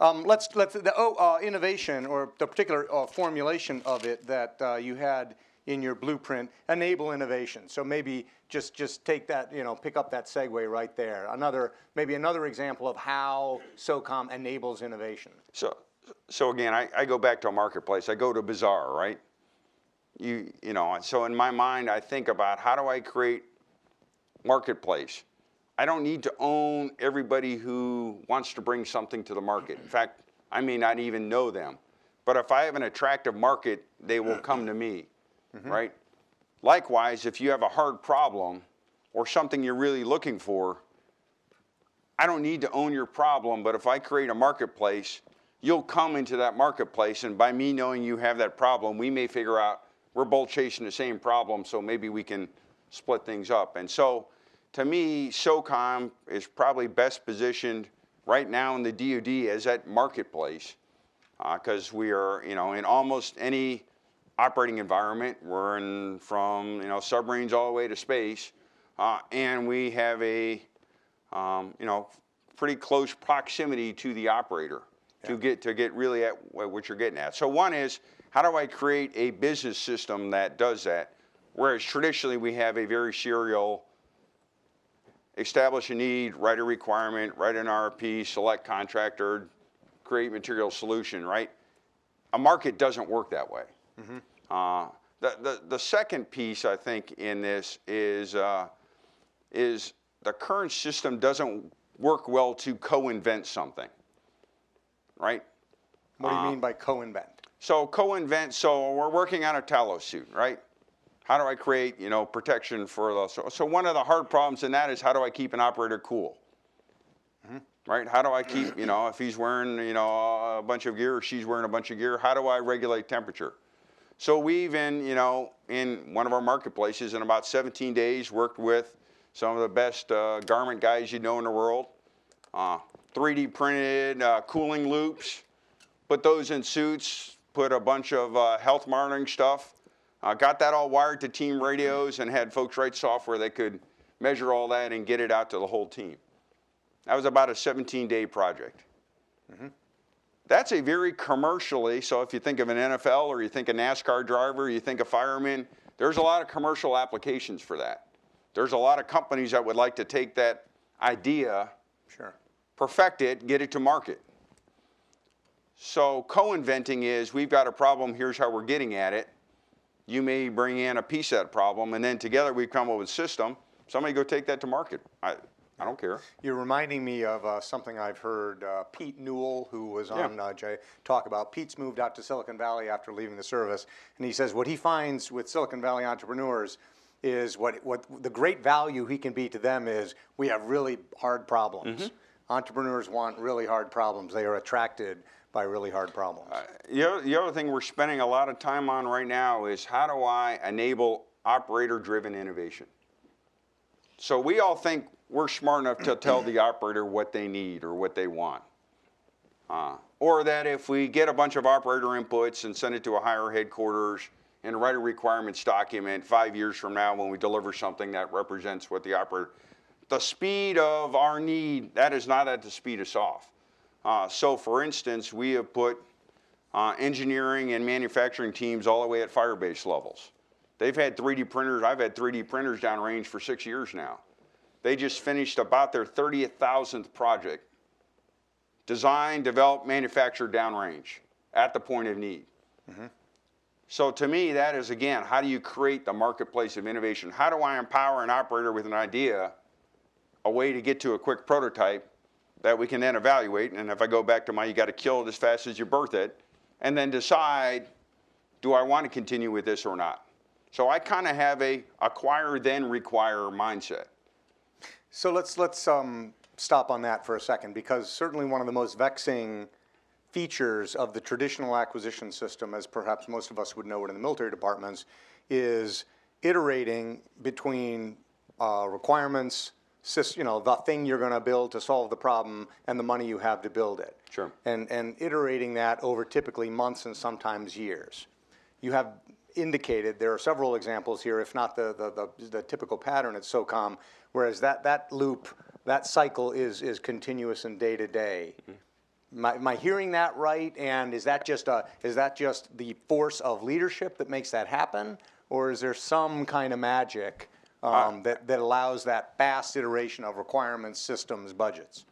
Um, let's let's the oh, uh, innovation or the particular uh, formulation of it that uh, you had in your blueprint enable innovation. So maybe just just take that you know pick up that segue right there. Another maybe another example of how SOCOM enables innovation. So, so again, I, I go back to a marketplace. I go to Bazaar, right? You, you know, so in my mind, I think about how do I create marketplace? I don't need to own everybody who wants to bring something to the market. In fact, I may not even know them. But if I have an attractive market, they will come to me, mm-hmm. right? Likewise, if you have a hard problem or something you're really looking for, I don't need to own your problem, but if I create a marketplace, you'll come into that marketplace, and by me knowing you have that problem, we may figure out we're both chasing the same problem, so maybe we can split things up. And so, to me, SOCOM is probably best positioned right now in the DoD as that marketplace, uh, because we are, you know, in almost any operating environment. We're in from you know submarines all the way to space, uh, and we have a um, you know, pretty close proximity to the operator to get to get really at what you're getting at. So one is how do I create a business system that does that? Whereas traditionally we have a very serial establish a need, write a requirement, write an RFP, select contractor, create material solution, right? A market doesn't work that way. Uh, the, the, the second piece I think in this is, uh, is the current system doesn't work well to co-invent something, right? What do you mean by co-invent? So co-invent, so we're working on a Talos suit, right? How do I create, you know, protection for the, so, so one of the hard problems in that is how do I keep an operator cool? Right? How do I keep, you know, if he's wearing, you know, a bunch of gear or she's wearing a bunch of gear, how do I regulate temperature? So we've in, you know, in one of our marketplaces in about 17 days worked with some of the best uh, garment guys you know in the world. Uh, 3D printed uh, cooling loops, put those in suits, put a bunch of uh, health monitoring stuff, uh, got that all wired to team radios, and had folks write software that could measure all that and get it out to the whole team. That was about a 17 day project. That's a very commercially, so if you think of an NFL or you think a NASCAR driver, you think a fireman, there's a lot of commercial applications for that. There's a lot of companies that would like to take that idea Sure. perfect it, get it to market. So co-inventing is we've got a problem, here's how we're getting at it. You may bring in a piece of that problem, and then together we come up with a system. Somebody go take that to market. I, I don't care. You're reminding me of uh, something I've heard uh, Pete Newell, who was Yeah. on uh, Jay, talk about. Pete's moved out to Silicon Valley after leaving the service, and he says what he finds with Silicon Valley entrepreneurs is what what the great value he can be to them is we have really hard problems. entrepreneurs want really hard problems. They are attracted by really hard problems. The other, the other thing we're spending a lot of time on right now is how do I enable operator driven innovation? So we all think we're smart enough to tell the operator what they need or what they want. Uh, or that if we get a bunch of operator inputs and send it to a higher headquarters and write a requirements document five years from now when we deliver something that represents what the operator, the speed of our need, that is not at the speed of SOF. Uh, so for instance, we have put uh, engineering and manufacturing teams all the way at Firebase levels. They've had 3D printers, I've had 3D printers downrange for six years now. They just finished about their 30,000th project. Design, develop, manufacture downrange at the point of need. Mm-hmm. So to me, that is again, how do you create the marketplace of innovation? How do I empower an operator with an idea, a way to get to a quick prototype that we can then evaluate? And if I go back to my, you got to kill it as fast as you birth it, and then decide, do I want to continue with this or not? So I kind of have a acquire then require mindset. So let's let's um, stop on that for a second because certainly one of the most vexing features of the traditional acquisition system, as perhaps most of us would know it in the military departments, is iterating between uh, requirements, you know, the thing you're going to build to solve the problem, and the money you have to build it. Sure. And and iterating that over typically months and sometimes years. You have indicated there are several examples here, if not the the, the, the typical pattern at SOCOM, whereas that that loop, that cycle is is continuous and day to day. Am I, am I hearing that right? And is that just a, is that just the force of leadership that makes that happen? Or is there some kind of magic um, that, that allows that fast iteration of requirements, systems, budgets?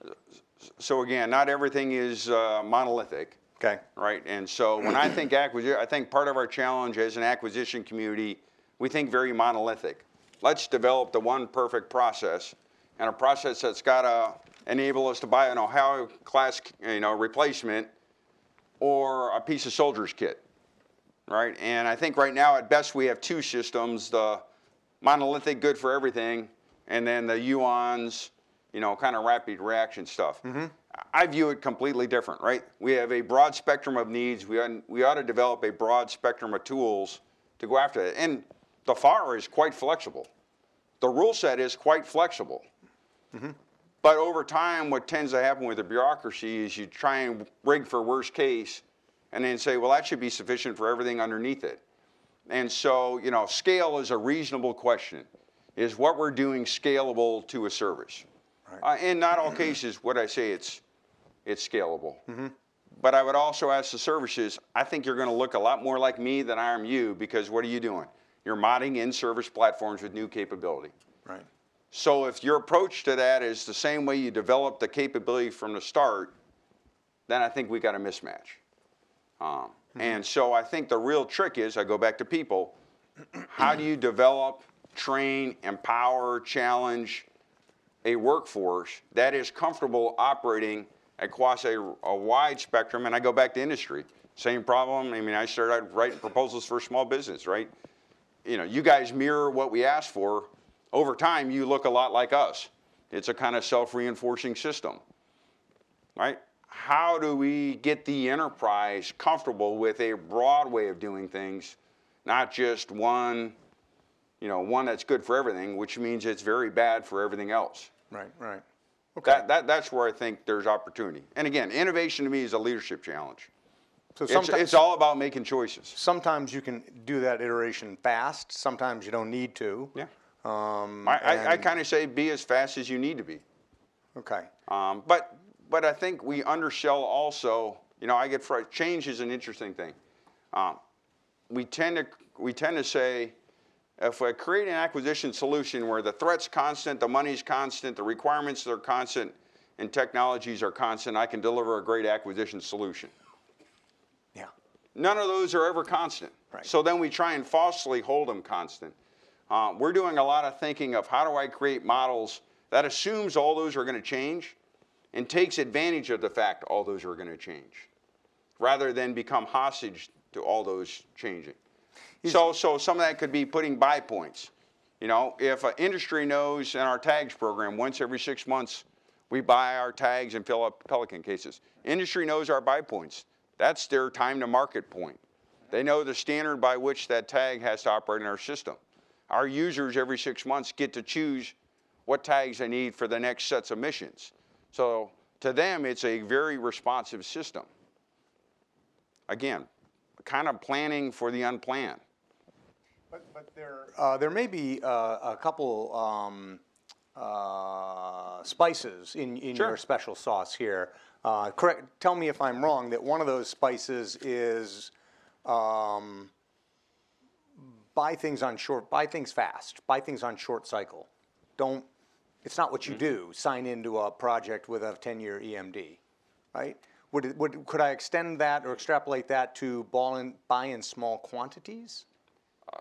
So again, not everything is uh, monolithic. Okay. right? And so when I think acquisition, I think part of our challenge as an acquisition community, we think very monolithic. Let's develop the one perfect process, and a process that's got to enable us to buy an Ohio class, you know, replacement, or a piece of soldier's kit, right? And I think right now, at best, we have two systems: the monolithic, good for everything, and then the UONs, you know, kind of rapid reaction stuff. Mm-hmm. I view it completely different, right? We have a broad spectrum of needs. We, ought- we ought to develop a broad spectrum of tools to go after it. And the FAR is quite flexible. The rule set is quite flexible. But over time, what tends to happen with the bureaucracy is you try and rig for worst case and then say, well, that should be sufficient for everything underneath it. And so, you know, scale is a reasonable question. Is what we're doing scalable to a service? Uh, in not all cases would I say it's, it's scalable. But I would also ask the services, I think you're going to look a lot more like me than I am you because what are you doing? You're modding in service platforms with new capability. Right. So if your approach to that is the same way you develop the capability from the start, then I think we got a mismatch. Um, And so I think the real trick is, I go back to people, how do you develop, train, empower, challenge a workforce that is comfortable operating across a, a wide spectrum? And I go back to industry, same problem. I mean, I started writing proposals for small business, right? You know, you guys mirror what we ask for. Over time, you look a lot like us. It's a kind of self-reinforcing system, right? How do we get the enterprise comfortable with a broad way of doing things, not just one, you know, one that's good for everything, which means it's very bad for everything else. Right, right. Okay. That, that, that's where I think there's opportunity. And again, innovation to me is a leadership challenge. So It's, it's all about making choices. sometimes you can do that iteration fast, sometimes you don't need to. Yeah. Um, I, I, I kind of say be as fast as you need to be. Okay. Um, but but I think we undersell also. You know, I get fr- change is an interesting thing. Um, we tend to we tend to say if I create an acquisition solution where the threat's constant, the money's constant, the requirements are constant, and technologies are constant, I can deliver a great acquisition solution. None of those are ever constant. Right. So then we try and falsely hold them constant. Uh, we're doing a lot of thinking of how do I create models that assumes all those are going to change and takes advantage of the fact all those are going to change rather than become hostage to all those changing. So, so some of that could be putting buy points. You know, if an industry knows in our tags program once every six months We buy our tags and fill up Pelican cases. Industry knows our buy points. That's their time to market point. They know the standard by which that tag has to operate in our system. Our users every six months get to choose what tags they need for the next sets of missions. So to them, it's a very responsive system. Again, kind of planning for the unplanned. But, but there, uh, there may be uh, a couple um, uh, spices in, in Sure. your special sauce here. Uh, correct. Tell me if I'm wrong. That one of those spices is um, buy things on short, buy things fast, buy things on short cycle. Don't. It's not what you do. Sign into a project with a 10-year EMD, right? Would, it, would could I extend that or extrapolate that to ball in, buy in small quantities?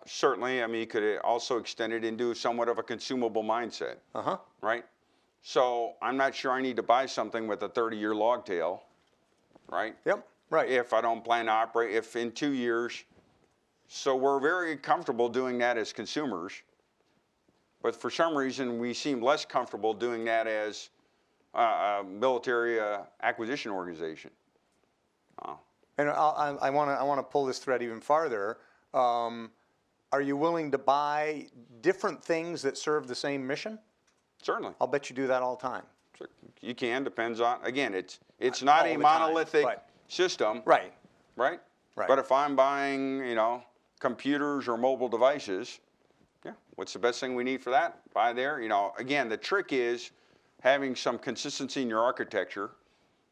Certainly, I mean, you could also extend it into somewhat of a consumable mindset. Uh huh. right? So I'm not sure I need to buy something with a 30 year log tail, right? Yep. Right. If I don't plan to operate, if in two years. So we're very comfortable doing that as consumers. But for some reason, we seem less comfortable doing that as a, a military uh, acquisition organization. And I'll- I, I want to I want to pull this thread even farther. Um, are you willing to buy different things that serve the same mission? Certainly. I'll bet you do that all the time. You can, depends on, again, it's, it's not all a the time, monolithic system. Right. right? Right. But if I'm buying, you know, computers or mobile devices, yeah, what's the best thing we need for that? Buy there. You know, again, the trick is having some consistency in your architecture,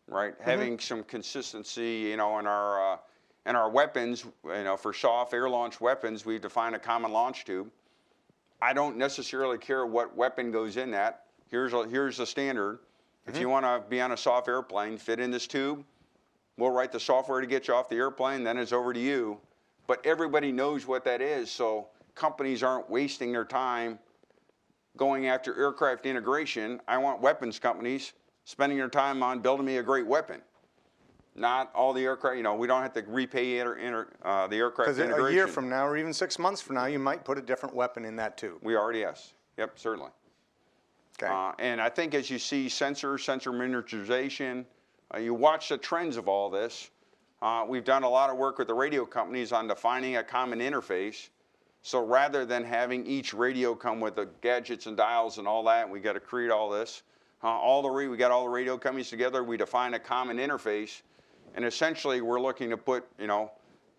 right? Mm-hmm. Having some consistency, you know, in our uh, in our weapons. You know, for SOF air launch weapons, we define a common launch tube. I don't necessarily care what weapon goes in that. Here's a, here's the standard. If Mm-hmm. you want to be on a SOF airplane, fit in this tube. We'll write the software to get you off the airplane, then it's over to you. But everybody knows what that is, so companies aren't wasting their time going after aircraft integration. I want weapons companies spending their time on building me a great weapon. Not all the aircraft, you know, we don't have to repay inter, inter, uh, the aircraft Because a year from now, or even six months from now, you might put a different weapon in that too. We already, yes. Yep, certainly. Okay. Uh, and I think as you see sensor, sensor miniaturization, uh, you watch the trends of all this. Uh, we've done a lot of work with the radio companies on defining a common interface. So rather than having each radio come with the gadgets and dials and all that, we got to create all this. Uh, all the we got all the radio companies together. We define a common interface, and essentially we're looking to put you know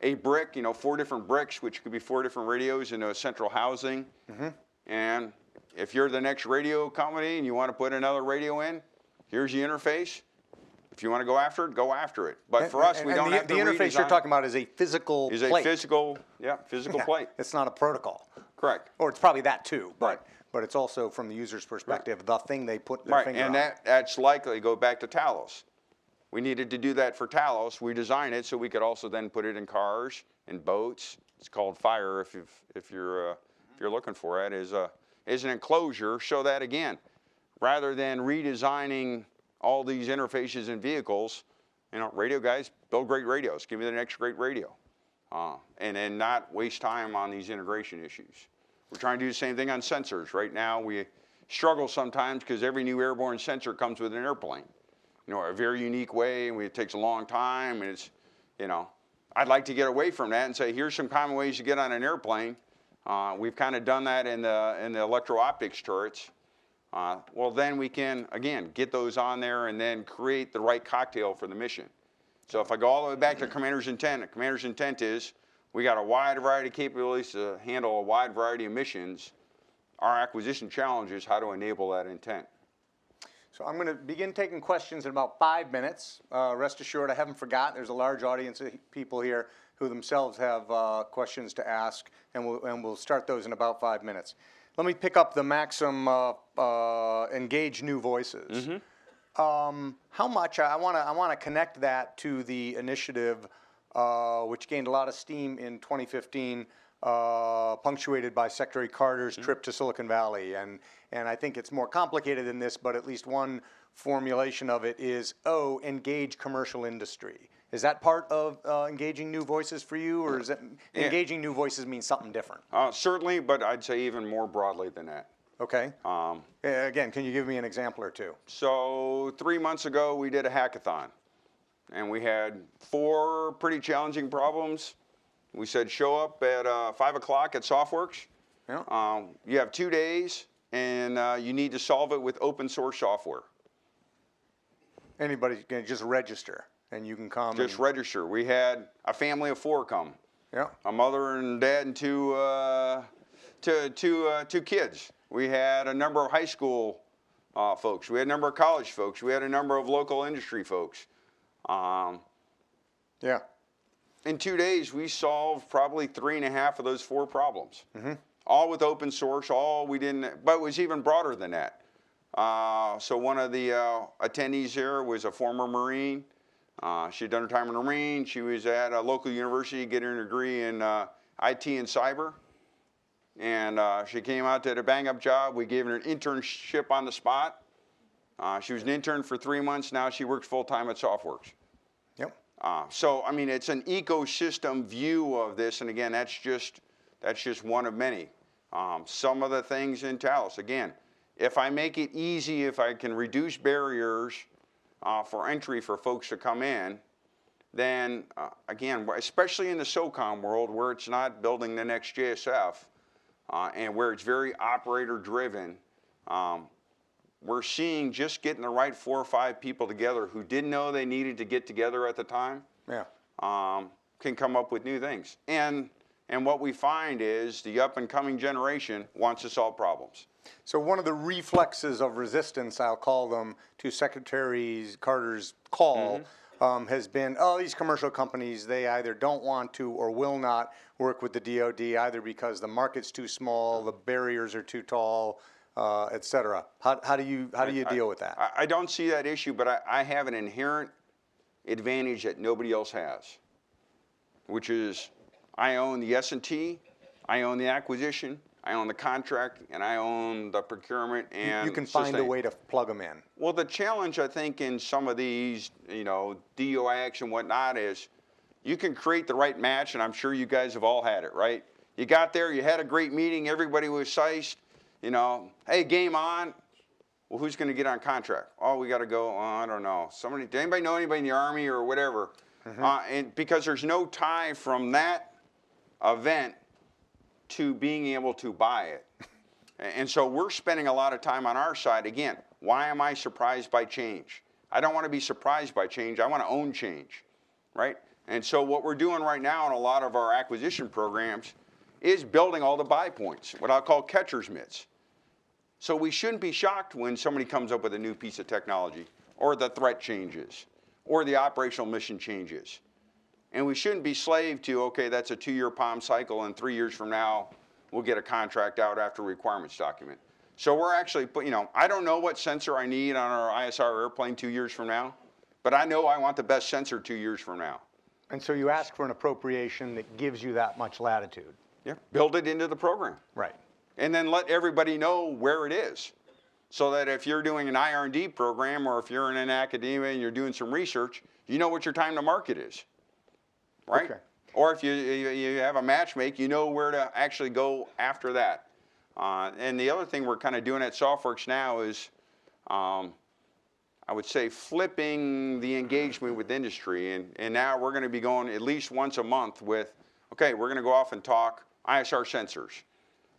a brick, you know, four different bricks, which could be four different radios into a central housing. Mm-hmm. And if you're the next radio company and you want to put another radio in, here's the interface. If you want to go after it, go after it. But for And- us, we and don't the, have to the interface you're talking about is a physical is a physical, yeah, physical Yeah, plate. It's not a protocol. Correct. Or it's probably that too, but Right. but it's also from the user's perspective, the thing they put their Right, finger and on. that, that's likely go back to Talos. We needed to do that for Talos. We designed it so we could also then put it in cars and boats. It's called Fire if if you're uh, if you're looking for it. Is a is an enclosure. Show that again, rather than redesigning all these interfaces and vehicles. You know, radio guys build great radios. Give me the next great radio, uh, and then not waste time on these integration issues. We're trying to do the same thing on sensors. Right now, we struggle sometimes because every new airborne sensor comes with an airplane. You know, a very unique way, and it takes a long time, and it's, you know, I'd like to get away from that and say, here's some common ways to get on an airplane. Uh, we've kind of done that in the in the electro-optics turrets. Uh, well, then we can again get those on there and then create the right cocktail for the mission. So if I go all the way back to commander's intent, commander's intent is we got a wide variety of capabilities to handle a wide variety of missions. Our acquisition challenge is how to enable that intent. So I'm going to begin taking questions in about five minutes. Uh, rest assured, I haven't forgotten. There's a large audience of people here who themselves have uh, questions to ask, and we'll, and we'll start those in about five minutes. Let me pick up the Maxim uh, uh, engage new voices. Um, how much I want to I want to connect that to the initiative, uh, which gained a lot of steam in 2015, uh, punctuated by Secretary Carter's trip to Silicon Valley, and and I think it's more complicated than this, but at least one formulation of it is oh, engage commercial industry. Is that part of uh, engaging new voices for you, or is it engaging new voices mean something different? Uh, certainly, but I'd say even more broadly than that. Okay. Um, Again, can you give me an example or two? so three months ago, we did a hackathon, and we had four pretty challenging problems. We said show up at uh, five o'clock at SOFWERX. Yeah. Um, you have two days, and uh, you need to solve it with open source software. Anybody can just register and you can come. Just register. We had a family of four come. Yeah. a mother and dad and two, uh, two, two, uh, two kids. We had a number of high school uh, folks. We had a number of college folks. We had a number of local industry folks. Um, Yeah. In two days, we solved probably three and a half of those four problems. All with open source. All we didn't, but it was even broader than that. Uh, so one of the uh, attendees here was a former Marine. Uh, she'd done her time in the Marine. She was at a local university getting her degree in uh, IT and cyber. And uh, she came out, did a bang up job. We gave her an internship on the spot. Uh, she was an intern for three months. Now she works full time at SOFWERX. Uh, so I mean, it's an ecosystem view of this, and again, that's just that's just one of many. Um, some of the things in Talos, again, if I make it easy, if I can reduce barriers uh, for entry for folks to come in, then uh, again, especially in the SOCOM world where it's not building the next JSF uh, and where it's very operator driven, um, we're seeing just getting the right four or five people together who didn't know they needed to get together at the time Yeah. um, can come up with new things. And and what we find is the up and coming generation wants to solve problems. So one of the reflexes of resistance, I'll call them, to Secretary Carter's call um, has been, oh, these commercial companies, they either don't want to or will not work with the DoD, either because the market's too small, the barriers are too tall, uh, et cetera. How, how do you how do you deal with that? I, I don't see that issue, but I, I have an inherent advantage that nobody else has, which is I own the S&T, I own the acquisition, I own the contract, and I own the procurement and you can find a way to plug them in. Well, the challenge I think in some of these, you know, DIUx and whatnot is you can create the right match, and I'm sure you guys have all had it, right? You got there, you had a great meeting, everybody was sized, you know, hey, game on. Well, who's going to get on contract? Oh, we got to go. Oh, I don't know. Somebody, does anybody know anybody in the army or whatever? Uh, and because there's no tie from that event to being able to buy it. And so we're spending a lot of time on our side. Again, why am I surprised by change? I don't want to be surprised by change. I want to own change, right? And so what we're doing right now in a lot of our acquisition programs is building all the buy points, what I'll call catcher's mitts. So we shouldn't be shocked when somebody comes up with a new piece of technology or the threat changes or the operational mission changes. And we shouldn't be slave to, okay, that's a two year POM cycle, and three years from now, we'll get a contract out after requirements document. So we're actually, you know, I don't know what sensor I need on our ISR airplane two years from now, but I know I want the best sensor two years from now. And so you ask for an appropriation that gives you that much latitude. Yeah. Build it into the program. Right. And then let everybody know where it is so that if you're doing an IR&D program or if you're in an academia and you're doing some research, you know what your time to market is, right? Okay. Or if you, you, have a match make, you know where to actually go after that. Uh, and the other thing we're kind of doing at SOFWERX now is, um, I would say, flipping the engagement with industry. And, and now we're going to be going at least once a month with, okay, we're going to go off and talk ISR sensors.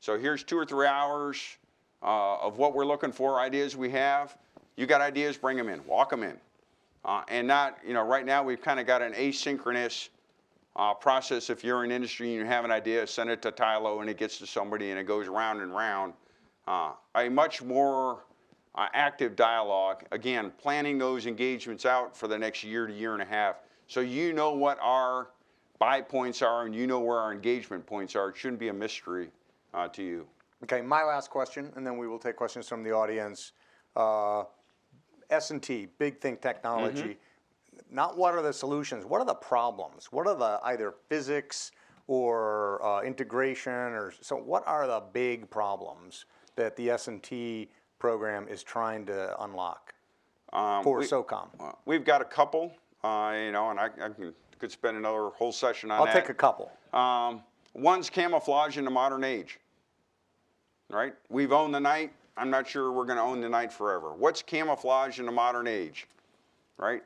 So here's two or three hours uh, of what we're looking for, ideas we have. You got ideas, bring them in, walk them in. Uh, and not, you know, right now we've kind of got an asynchronous uh, process. If you're in industry and you have an idea, send it to TILO and it gets to somebody and it goes round and round. Uh, a much more uh, active dialogue, again, planning those engagements out for the next year to year and a half. So you know what our buy points are and you know where our engagement points are. It shouldn't be a mystery to you. Okay, my last question, and then we will take questions from the audience. Uh, S&T, Big Think Technology. Not what are the solutions, what are the problems? What are the either physics or uh, integration or so what are the big problems that the S&T program is trying to unlock Um, for SOCOM? uh, We've got a couple, uh, you know, and I, I can, could spend another whole session on that. I'll take a couple. One's camouflage in the modern age. right? We've owned the night. I'm not sure we're going to own the night forever. What's camouflage in the modern age, right?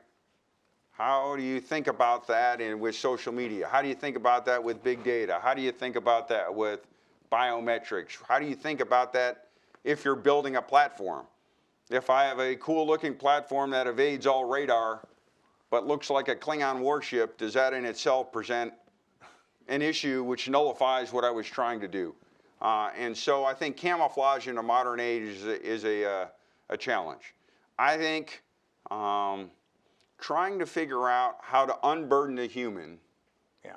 How do you think about that in, with social media? How do you think about that with big data? How do you think about that with biometrics? How do you think about that if you're building a platform? If I have a cool looking platform that evades all radar but looks like a Klingon warship, does that in itself present an issue which nullifies what I was trying to do? Uh, and so I think camouflage in a modern age is a, is a, uh, a challenge. I think um, trying to figure out how to unburden the human Yeah.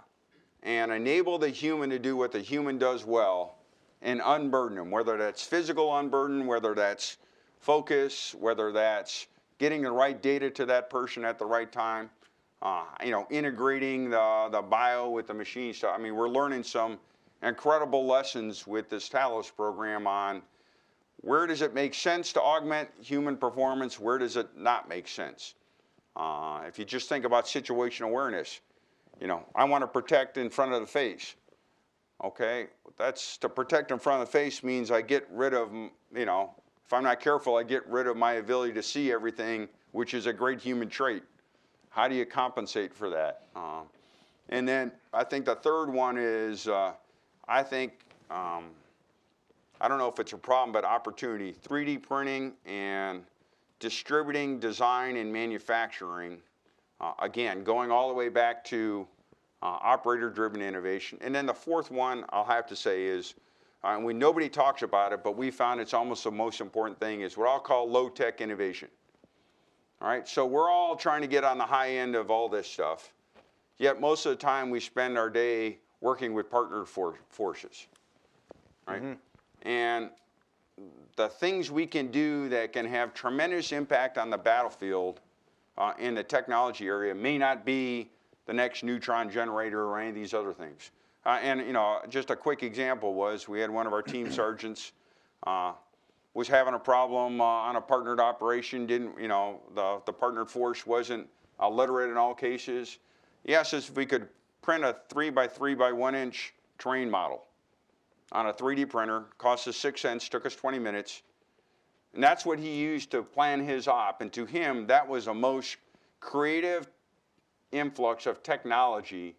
and enable the human to do what the human does well and unburden them, whether that's physical unburden, whether that's focus, whether that's getting the right data to that person at the right time, uh, you know, integrating the, the bio with the machine stuff. I mean, we're learning some incredible lessons with this Talos program on where does it make sense to augment human performance, where does it not make sense. Uh, if you just think about situation awareness, you know, I want to protect in front of the face. Okay, that's to protect in front of the face means I get rid of, you know, if I'm not careful, I get rid of my ability to see everything, which is a great human trait. How do you compensate for that? Um, and then I think the third one is, uh, I think, um, I don't know if it's a problem, but opportunity. 3D printing and distributing, design, and manufacturing. Uh, again, going all the way back to uh, operator-driven innovation. And then the fourth one, I'll have to say, is, uh, and we nobody talks about it, but we found it's almost the most important thing, is what I'll call low-tech innovation. All right, so we're all trying to get on the high end of all this stuff. Yet most of the time we spend our day working with partner for, forces. Right? And the things we can do that can have tremendous impact on the battlefield uh, in the technology area may not be the next neutron generator or any of these other things. Uh, and you know, just a quick example was we had one of our team sergeants uh, was having a problem uh, on a partnered operation. Didn't you know the the partnered force wasn't uh, literate in all cases. He asked us if we could print a three by three by one inch terrain model on a 3D printer. Cost us six cents. Took us 20 minutes. And that's what he used to plan his op. And to him, that was a most creative influx of technology.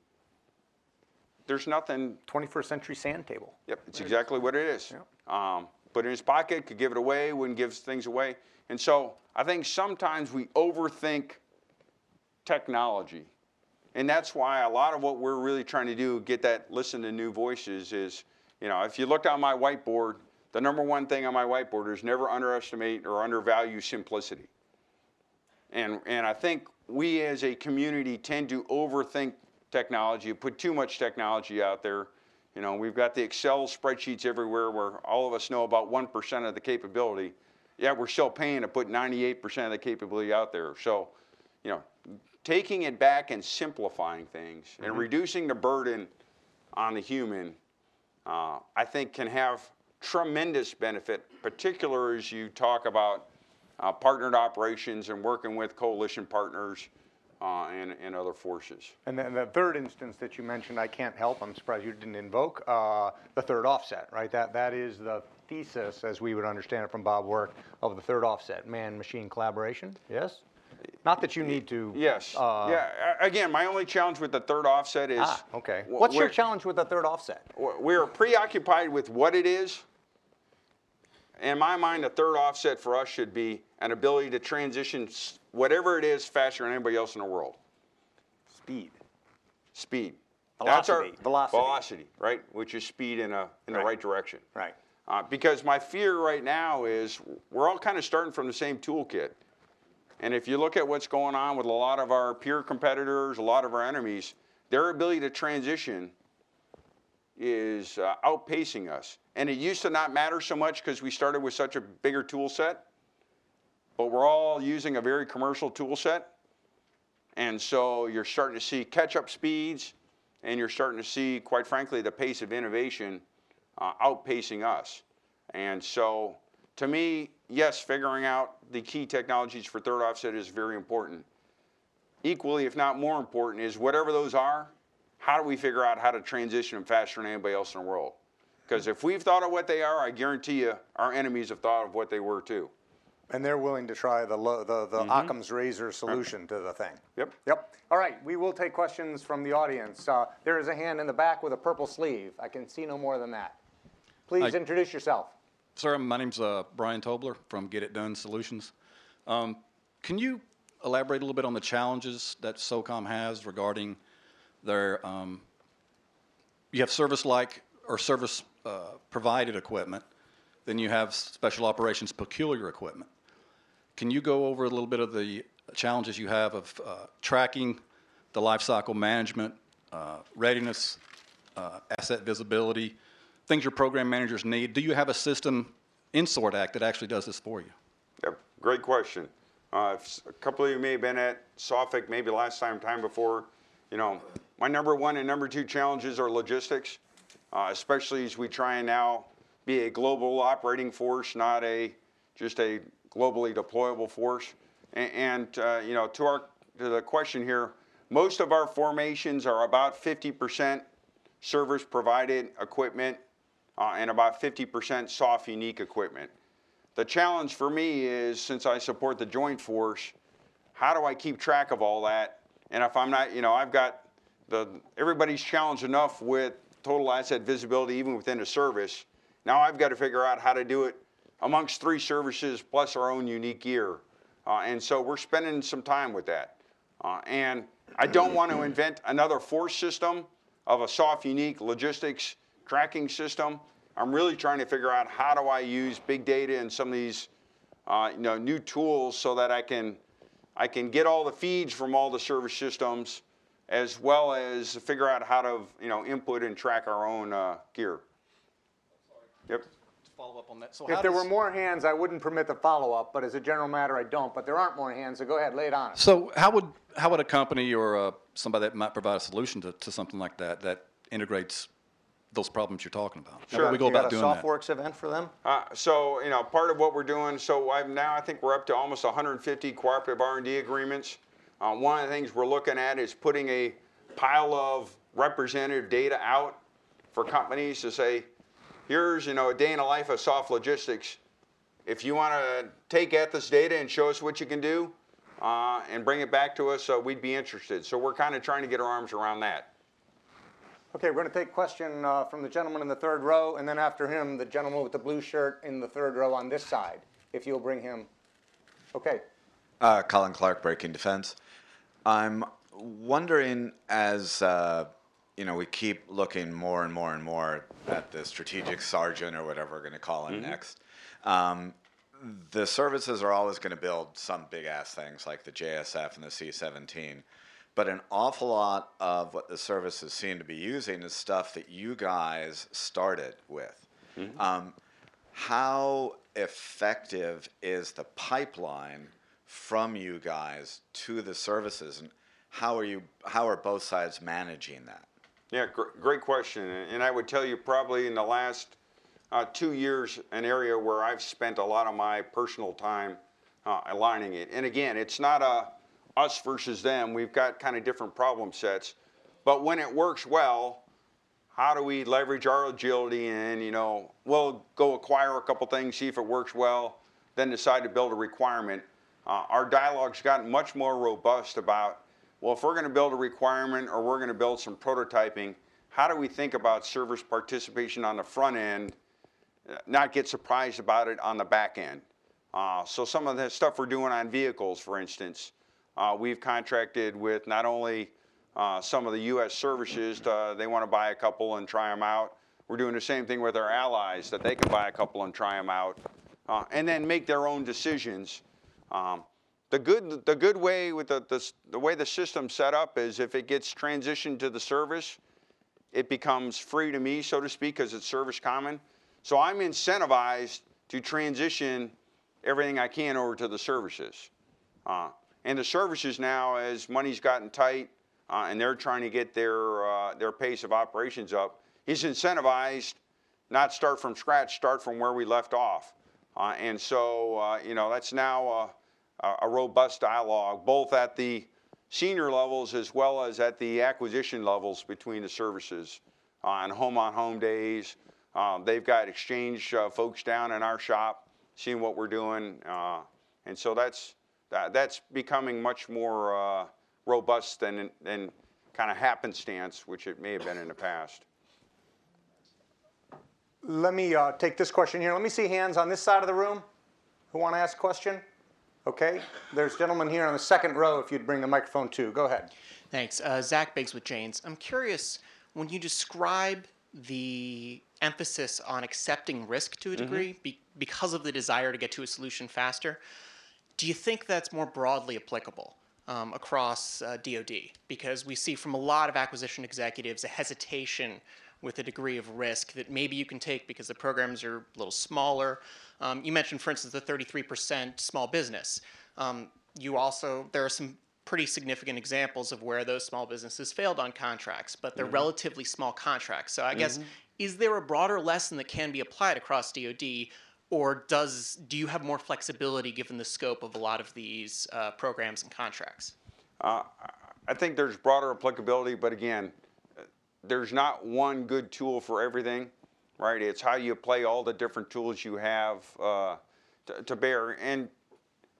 There's nothing 21st century sand table. Yep, it's exactly what it is. Um, put in his pocket, could give it away, wouldn't give things away. And so I think sometimes we overthink technology. And that's why a lot of what we're really trying to do, get that listen to new voices, is, you know, if you look on my whiteboard, the number one thing on my whiteboard is never underestimate or undervalue simplicity. And, and I think we as a community tend to overthink technology, put too much technology out there. You know, we've got the Excel spreadsheets everywhere where all of us know about 1% of the capability. Yeah, we're still paying to put 98% of the capability out there. So, you know, taking it back and simplifying things and reducing the burden on the human, uh, I think can have tremendous benefit, particularly as you talk about uh, partnered operations and working with coalition partners uh, and, and other forces. And then the third instance that you mentioned, I can't help, I'm surprised you didn't invoke, uh, the third offset, right? That, that is the thesis, as we would understand it from Bob Work, of the third offset, man-machine collaboration, yes? Not that you need to. Yes. uh, yeah. Again, my only challenge with the third offset is. Ah, okay. What's your challenge with the third offset? We're preoccupied with what it is. In my mind, the third offset for us should be an ability to transition whatever it is faster than anybody else in the world. Speed. Speed. Velocity, velocity. Velocity, right? Which is speed in a in the Right. right direction. Right. Uh, because my fear right now is we're all kind of starting from the same toolkit. And if you look at what's going on with a lot of our peer competitors, a lot of our enemies, their ability to transition is uh, outpacing us. And it used to not matter so much because we started with such a bigger tool set, but we're all using a very commercial tool set. And so you're starting to see catch up speeds, and you're starting to see, quite frankly, the pace of innovation uh, outpacing us. And so, to me, yes, figuring out the key technologies for third offset is very important. Equally, if not more important, is whatever those are, how do we figure out how to transition them faster than anybody else in the world? Because if we've thought of what they are, I guarantee you our enemies have thought of what they were too. And they're willing to try the, lo- the, the Occam's razor solution to the thing. Yep. Yep. All right, we will take questions from the audience. Uh, there is a hand in the back with a purple sleeve. I can see no more than that. Please Hi. introduce yourself. Sir, my name's uh, Brian Tobler from Get It Done Solutions. Um, Can you elaborate a little bit on the challenges that SOCOM has regarding their, um, you have service-like or service-provided equipment, then you have special operations peculiar equipment. Can you go over a little bit of the challenges you have of uh, tracking the life cycle management, uh, readiness, uh, asset visibility, things your program managers need? Do you have a system in SORT Act that actually does this for you? Yep, great question. Uh, a couple of you may have been at SOFIC maybe last time, time before. You know, my number one and number two challenges are logistics, uh, especially as we try and now be a global operating force, not a just a globally deployable force. And, and uh, you know, to our to the question here, most of our formations are about 50% service provided equipment uh, and about 50% SOF unique equipment. The challenge for me is since I support the joint force, how do I keep track of all that? And if I'm not, you know, I've got the everybody's challenged enough with total asset visibility even within a service. Now I've got to figure out how to do it amongst three services plus our own unique gear. Uh, and so we're spending some time with that. Uh, and I don't want to invent another force system of a SOF, unique logistics tracking system. I'm really trying to figure out how do I use big data and some of these, uh, you know, new tools so that I can, I can get all the feeds from all the service systems, as well as figure out how to, you know, input and track our own uh, gear. Yep. Follow up on that. So If how there were more hands, I wouldn't permit the follow-up, but as a general matter, I don't. But there aren't more hands, so go ahead, lay it on us. So how would, how would a company or uh, somebody that might provide a solution to, to something like that, that integrates those problems you're talking about? How would we go You got about a doing that? SOFWERX event for them? Uh, so, you know, part of what we're doing, so I've now, I think we're up to almost 150 cooperative R&D agreements. Uh, one of the things we're looking at is putting a pile of representative data out for companies to say, here's, you know, a day in the life of SOF logistics. If you want to take at this data and show us what you can do uh, and bring it back to us, uh, we'd be interested. So we're kind of trying to get our arms around that. Okay, we're going to take a question uh, from the gentleman in the third row, and then after him, the gentleman with the blue shirt in the third row on this side, if you'll bring him. Okay, Uh, Colin Clark, Breaking Defense. I'm wondering as uh, you know we keep looking more and more and more at the strategic sergeant or whatever we're going to call him next. Um, the services are always going to build some big ass things like the JSF and the C-17, but an awful lot of what the services seem to be using is stuff that you guys started with. Um, how effective is the pipeline from you guys to the services, and how are you? How are both sides managing that? Yeah, gr- great question. And I would tell you probably in the last uh, two years, an area where I've spent a lot of my personal time uh, aligning it. And again, it's not a us versus them. We've got kind of different problem sets. But when it works well, how do we leverage our agility and, you know, we'll go acquire a couple things, see if it works well, then decide to build a requirement. Uh, our dialogue's gotten much more robust about, well, if we're going to build a requirement or we're going to build some prototyping, how do we think about service participation on the front end, uh, not get surprised about it on the back end? Uh, so some of the stuff we're doing on vehicles, for instance, uh, we've contracted with not only uh, some of the U.S. services, to, they want to buy a couple and try them out. We're doing the same thing with our allies, that they can buy a couple and try them out, uh, and then make their own decisions. Um, the good, the good way with the, the, the way the system's set up is if it gets transitioned to the service, it becomes free to me, so to speak, because it's service common. So I'm incentivized to transition everything I can over to the services. Uh, and the services now, as money's gotten tight uh, and they're trying to get their, uh, their pace of operations up, he's incentivized not start from scratch, start from where we left off. Uh, and so, uh, you know, that's now a, robust dialogue, both at the senior levels as well as at the acquisition levels between the services on home on home days, Uh, they've got exchange uh, folks down in our shop, seeing what we're doing, uh, and so that's that, that's becoming much more uh, robust than than kind of happenstance, which it may have been in the past. Let me uh, take this question here. Let me see hands on this side of the room who want to ask a question. Okay, there's a gentleman here on the second row. If you'd bring the microphone too, go ahead. Thanks. Uh, Zach Biggs with Janes. I'm curious, when you describe the emphasis on accepting risk to a degree be, because of the desire to get to a solution faster, do you think that's more broadly applicable um, across uh, DoD? Because we see from a lot of acquisition executives a hesitation with a degree of risk that maybe you can take because the programs are a little smaller. Um, you mentioned, for instance, the 33% small business. Um, you also, there are some pretty significant examples of where those small businesses failed on contracts, but they're relatively small contracts. So I guess, is there a broader lesson that can be applied across DoD, or does do you have more flexibility given the scope of a lot of these uh, programs and contracts? Uh, I think there's broader applicability, but again, uh, there's not one good tool for everything, right? It's how you play all the different tools you have uh, to, to bear. And,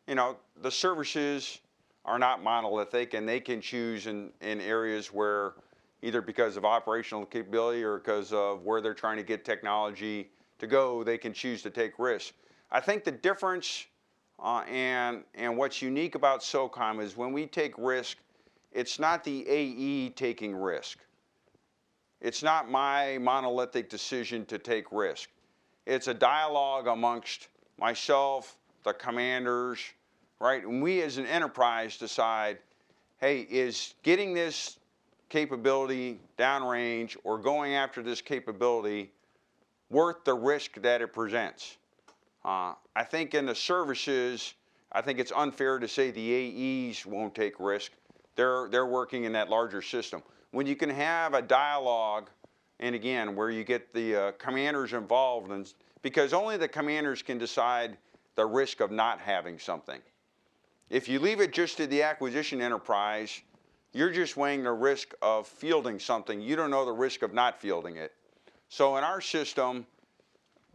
you know, the services are not monolithic and they can choose in, in areas where either because of operational capability or because of where they're trying to get technology to go, they can choose to take risks. I think the difference uh, and, and what's unique about SOCOM is when we take risk, it's not the AE taking risk. It's not my monolithic decision to take risk. It's a dialogue amongst myself, the commanders, right? And we as an enterprise decide, hey, is getting this capability downrange or going after this capability worth the risk that it presents? Uh, I think in the services, I think it's unfair to say the AEs won't take risk. They're, they're working in that larger system. When you can have a dialogue, and again, where you get the uh, commanders involved, and, because only the commanders can decide the risk of not having something. If you leave it just to the acquisition enterprise, you're just weighing the risk of fielding something. You don't know the risk of not fielding it. So in our system,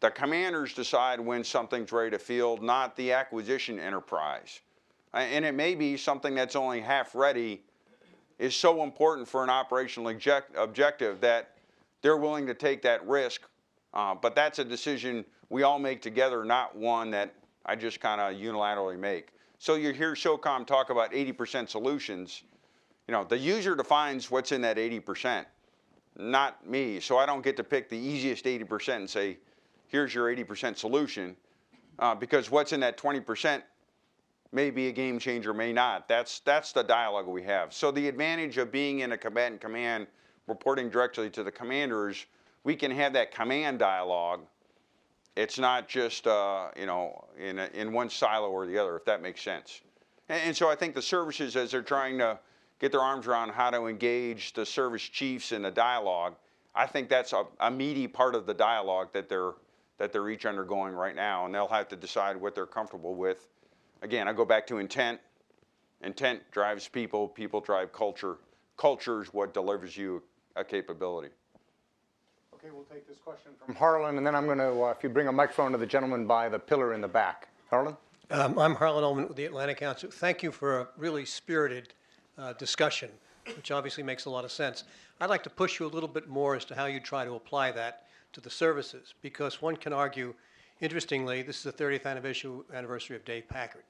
the commanders decide when something's ready to field, not the acquisition enterprise. And it may be something that's only half ready is so important for an operational object- objective that they're willing to take that risk. Uh, but that's a decision we all make together, not one that I just kind of unilaterally make. So you hear SOCOM talk about 80% solutions. You know, the user defines what's in that 80%, not me. So I don't get to pick the easiest 80% and say, here's your 80% solution, uh, because what's in that 20% may be a game changer, may not. That's that's the dialogue we have. So the advantage of being in a combatant command, reporting directly to the commanders, we can have that command dialogue. It's not just uh, you know in a, in one silo or the other, if that makes sense. And, and so I think the services, as they're trying to get their arms around how to engage the service chiefs in the dialogue, I think that's a, a meaty part of the dialogue that they're that they're each undergoing right now, and they'll have to decide what they're comfortable with. Again, I go back to intent. Intent drives people. People drive culture. Culture is what delivers you a capability. Okay, we'll take this question from Harlan, and then I'm going to, uh, if you bring a microphone to the gentleman by the pillar in the back. Harlan? Um, I'm Harlan Ullman with the Atlantic Council. Thank you for a really spirited uh, discussion, which obviously makes a lot of sense. I'd like to push you a little bit more as to how you try to apply that to the services, because one can argue, interestingly, this is the 30th anniversary anniversary of Dave Packard,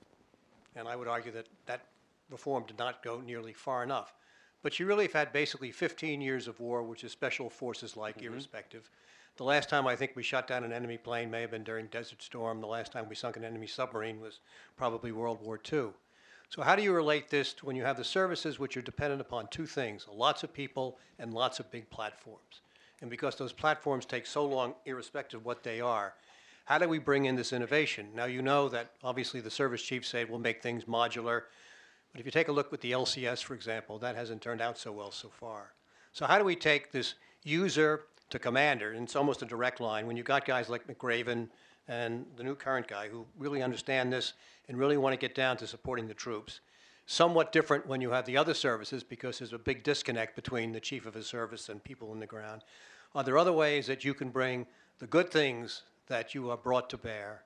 and I would argue that that reform did not go nearly far enough. But you really have had basically 15 years of war, which is special forces like, mm-hmm. irrespective. The last time I think we shot down an enemy plane may have been during Desert Storm. The last time we sunk an enemy submarine was probably World War II. So, how do you relate this to when you have the services which are dependent upon two things lots of people and lots of big platforms? And because those platforms take so long, irrespective of what they are, how do we bring in this innovation? Now, you know that obviously the service chiefs say we'll make things modular. But if you take a look with the LCS, for example, that hasn't turned out so well so far. So, how do we take this user to commander? And it's almost a direct line when you've got guys like McRaven and the new current guy who really understand this and really want to get down to supporting the troops. Somewhat different when you have the other services because there's a big disconnect between the chief of a service and people in the ground. Are there other ways that you can bring the good things that you are brought to bear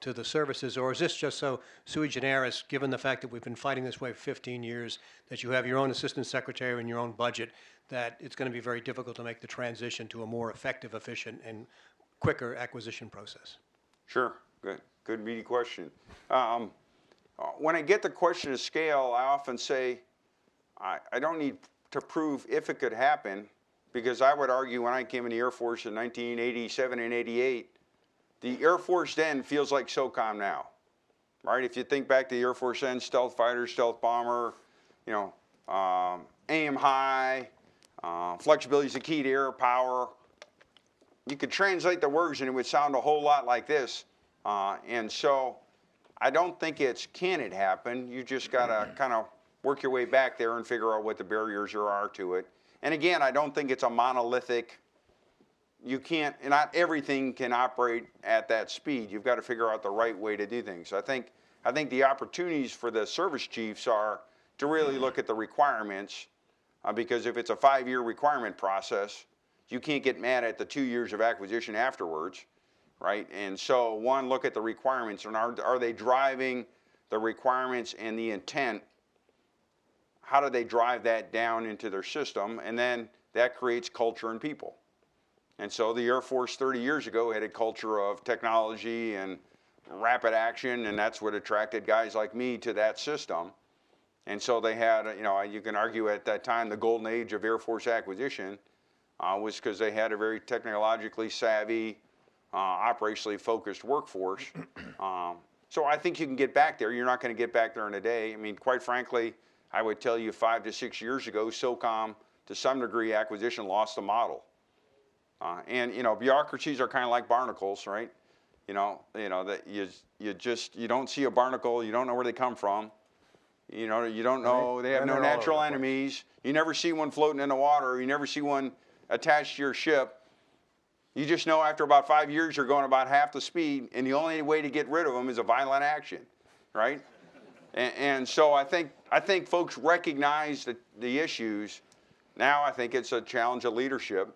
to the services, or is this just so sui generis, given the fact that we've been fighting this way for 15 years, that you have your own assistant secretary and your own budget, that it's going to be very difficult to make the transition to a more effective, efficient, and quicker acquisition process? Sure, good, good meaty question. Um, uh, when I get the question of scale, I often say, I, I don't need to prove if it could happen, because I would argue when I came in the Air Force in 1987 and 88, the Air Force then feels like SOCOM now, right? If you think back to the Air Force then, stealth fighter, stealth bomber, you know, um, aim high, uh, flexibility is the key to air power. You could translate the words and it would sound a whole lot like this. Uh, and so I don't think it's can it happen. You just got to kind of work your way back there and figure out what the barriers there are to it. And again, I don't think it's a monolithic you can't not everything can operate at that speed. You've got to figure out the right way to do things. I think i think the opportunities for the service chiefs are to really look at the requirements uh, because if it's a five year requirement process you can't get mad at the two years of acquisition afterwards right? And so one look at the requirements and are, are they driving the requirements and the intent? How do they drive that down into their system? And then that creates culture and people and so the Air Force 30 years ago had a culture of technology and rapid action, and that's what attracted guys like me to that system. And so they had, you know, you can argue at that time the golden age of Air Force acquisition uh, was because they had a very technologically savvy, uh, operationally focused workforce. um, so I think you can get back there. You're not going to get back there in a day. I mean, quite frankly, I would tell you five to six years ago, SOCOM, to some degree, acquisition lost the model. Uh, and you know, bureaucracies are kind of like barnacles, right? You know, you know that you you just you don't see a barnacle, you don't know where they come from. You know, you don't know Right. they have And no they're all over natural enemies. You never see one floating in the water. You never see one attached to your ship. You just know after about five years you're going about half the speed, and the only way to get rid of them is a violent action, right? And, and so I think I think folks recognize the, the issues. Now I think it's a challenge of leadership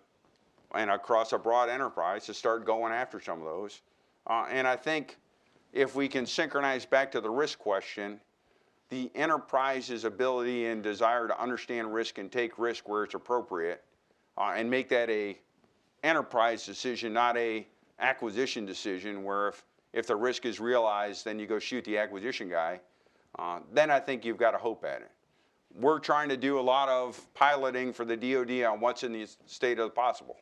and across a broad enterprise to start going after some of those. Uh, and I think if we can synchronize back to the risk question, the enterprise's ability and desire to understand risk and take risk where it's appropriate, uh, and make that a enterprise decision, not a acquisition decision. Where if if the risk is realized, then you go shoot the acquisition guy. Uh, then I think you've got a hope at it. We're trying to do a lot of piloting for the DoD on what's in the state of the possible.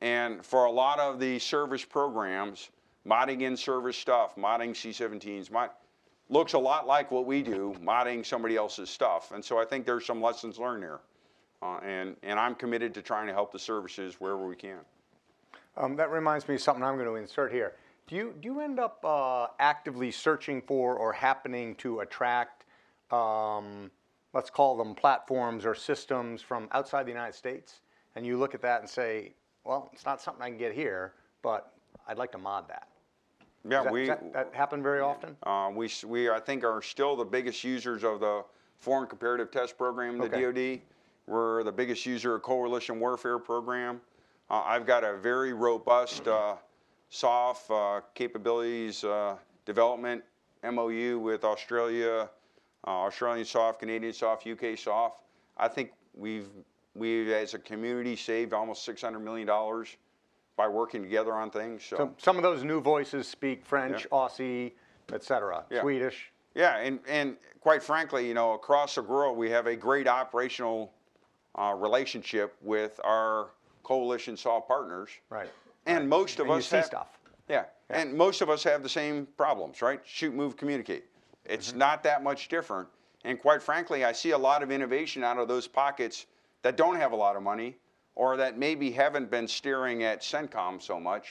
And for a lot of the service programs, modding in service stuff, modding C-17s, mod, looks a lot like what we do, modding somebody else's stuff. And so I think there's some lessons learned there. Uh, and, and I'm committed to trying to help the services wherever we can. Um, that reminds me of something I'm going to insert here. Do you, do you end up uh, actively searching for or happening to attract, um, let's call them platforms or systems from outside the United States? And you look at that and say, well, it's not something I can get here, but I'd like to mod that. Yeah, that, we, that, that happen very often? Uh, we, we, I think, are still the biggest users of the Foreign Comparative Test Program, the Okay. DoD. We're the biggest user of Coalition Warfare Program. Uh, I've got a very robust uh, SOF uh, capabilities uh, development MOU with Australia, uh, Australian SOF, Canadian SOF, UK SOF. I think we've, we as a community saved almost $600 million by working together on things. So. So some of those new voices speak French, Aussie, et cetera, Yeah. Swedish. Yeah, and, and quite frankly, you know, across the world, we have a great operational uh, relationship with our coalition SOF partners. Right. And most of And us see have, stuff. Yeah, and most of us have the same problems, right? Shoot, move, communicate. It's not that much different. And quite frankly, I see a lot of innovation out of those pockets that don't have a lot of money or that maybe haven't been staring at CENTCOM so much.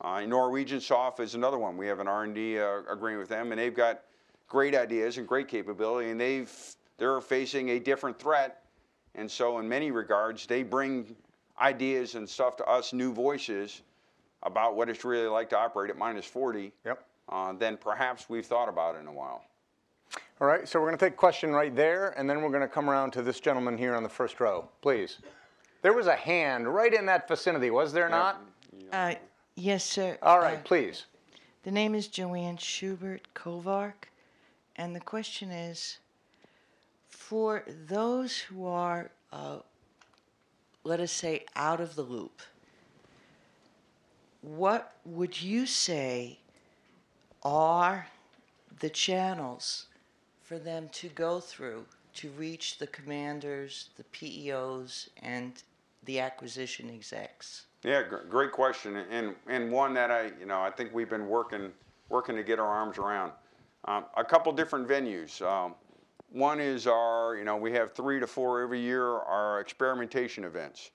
Uh, Norwegian SOF is another one. We have an R&D uh, agreement with them, and they've got great ideas and great capability, and they've they're facing a different threat, and so in many regards, they bring ideas and stuff to us, new voices about what it's really like to operate at minus 40. Yep. Uh, than perhaps we've thought about in a while. All right, so we're going to take a question right there, and then we're going to come around to this gentleman here on the first row, please. There was a hand right in that vicinity, was there not? Uh, yes, sir. All right, Uh, please. The name is Joanne Schubert Kovark, and the question is for those who are, uh, let us say, out of the loop, what would you say are the channels for them to go through to reach the commanders, the PEOs, and the acquisition execs? Yeah, gr- great question, and and one that I you know I think we've been working working to get our arms around. Um, a couple different venues. Um, one is our you know we have three to four every year our experimentation events,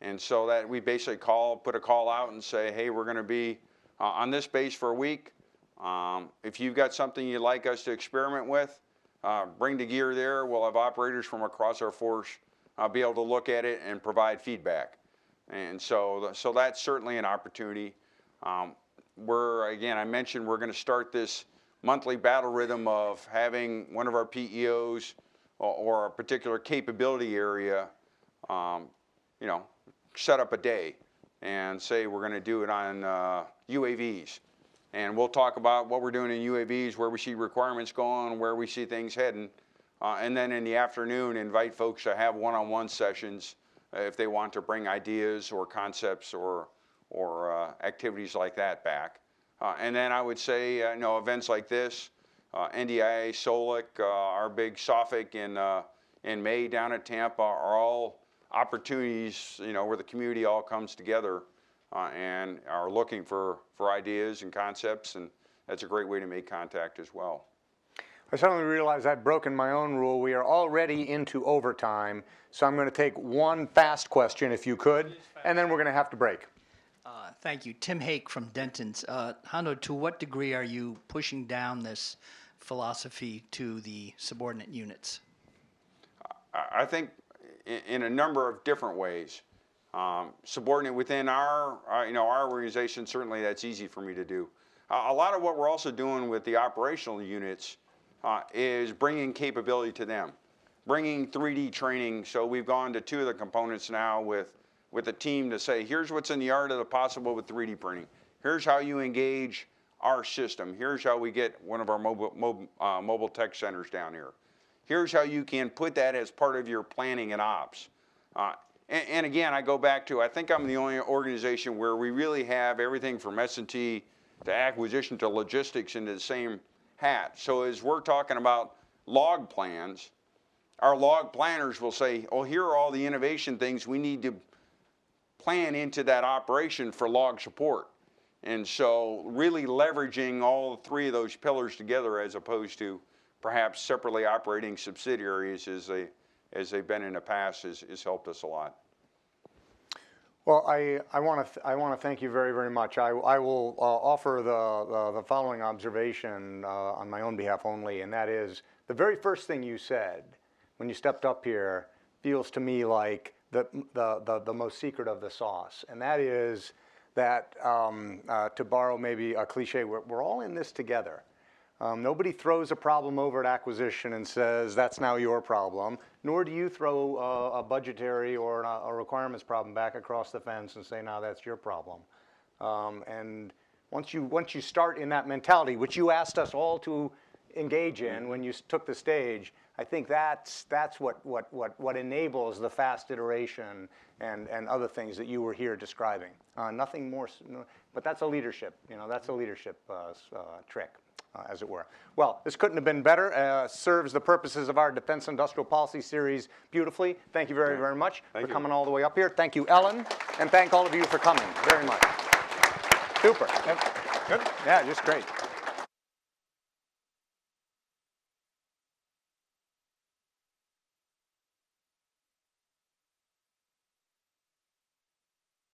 and so that we basically call put a call out and say hey we're going to be uh, on this base for a week. Um, if you've got something you'd like us to experiment with, uh, bring the gear there. We'll have operators from across our force uh, be able to look at it and provide feedback. And so, so that's certainly an opportunity. Um, we're again, I mentioned we're going to start this monthly battle rhythm of having one of our PEOs or, or a particular capability area, um, you know, set up a day and say we're going to do it on uh, UAVs. And we'll talk about what we're doing in UAVs, where we see requirements going, where we see things heading. Uh, and then in the afternoon, invite folks to have one-on-one sessions uh, if they want to bring ideas or concepts or, or uh, activities like that back. Uh, and then I would say, uh, you know, events like this, NDIA, SO/LIC, our big SOFIC in, in May down at Tampa are all opportunities, you know, where the community all comes together uh, and are looking for, for ideas and concepts, and that's a great way to make contact as well. I suddenly realized I'd broken my own rule. We are already into overtime, so I'm going to take one fast question, if you could, and then we're going to have to break. Uh, Thank you. Tim Hake from Dentons. Uh, Hondo, to what degree are you pushing down this philosophy to the subordinate units? I I think in, in a number of different ways. Um, subordinate within our, uh, you know, our organization, certainly that's easy for me to do. Uh, a lot of what we're also doing with the operational units uh, is bringing capability to them, bringing 3D training. So we've gone to two of the components now with, with a team to say, here's what's in the art of the possible with 3D printing. Here's how you engage our system. Here's how we get one of our mobile, mobile, uh, mobile tech centers down here. Here's how you can put that as part of your planning and ops. Uh, and, and, again, I go back to I think I'm the only organization where we really have everything from S&T to acquisition to logistics into the same hat. So as we're talking about log plans, our log planners will say, "Oh, here are all the innovation things we need to plan into that operation for log support." And so, really leveraging all three of those pillars together, as opposed to perhaps separately operating subsidiaries is they as they've been in the past, has, has helped us a lot. Well, I, I want to I want to thank you very very much. I, I will uh, offer the, the the following observation uh, on my own behalf only, and that is the very first thing you said when you stepped up here feels to me like the the the, the most secret of the sauce, and that is that um, uh, to borrow maybe a cliche, we're, we're all in this together. Um, nobody throws a problem over at acquisition and says that's now your problem, nor do you throw a, a budgetary or a, a requirements problem back across the fence and say now that's your problem. Um, and once you once you start in that mentality, which you asked us all to engage in when you took the stage, I think that's that's what what what what enables the fast iteration and and other things that you were here describing. Uh, nothing more, but that's a leadership. You know, that's a leadership uh, uh, trick uh, as it were. Well, this couldn't have been better. Uh, serves the purposes of our Defense Industrial Policy Series beautifully. Thank you very, very much Thank for you. coming all the way up here. Thank you, Ellen, and thank all of you for coming very much. Super. Good. Yeah, just great.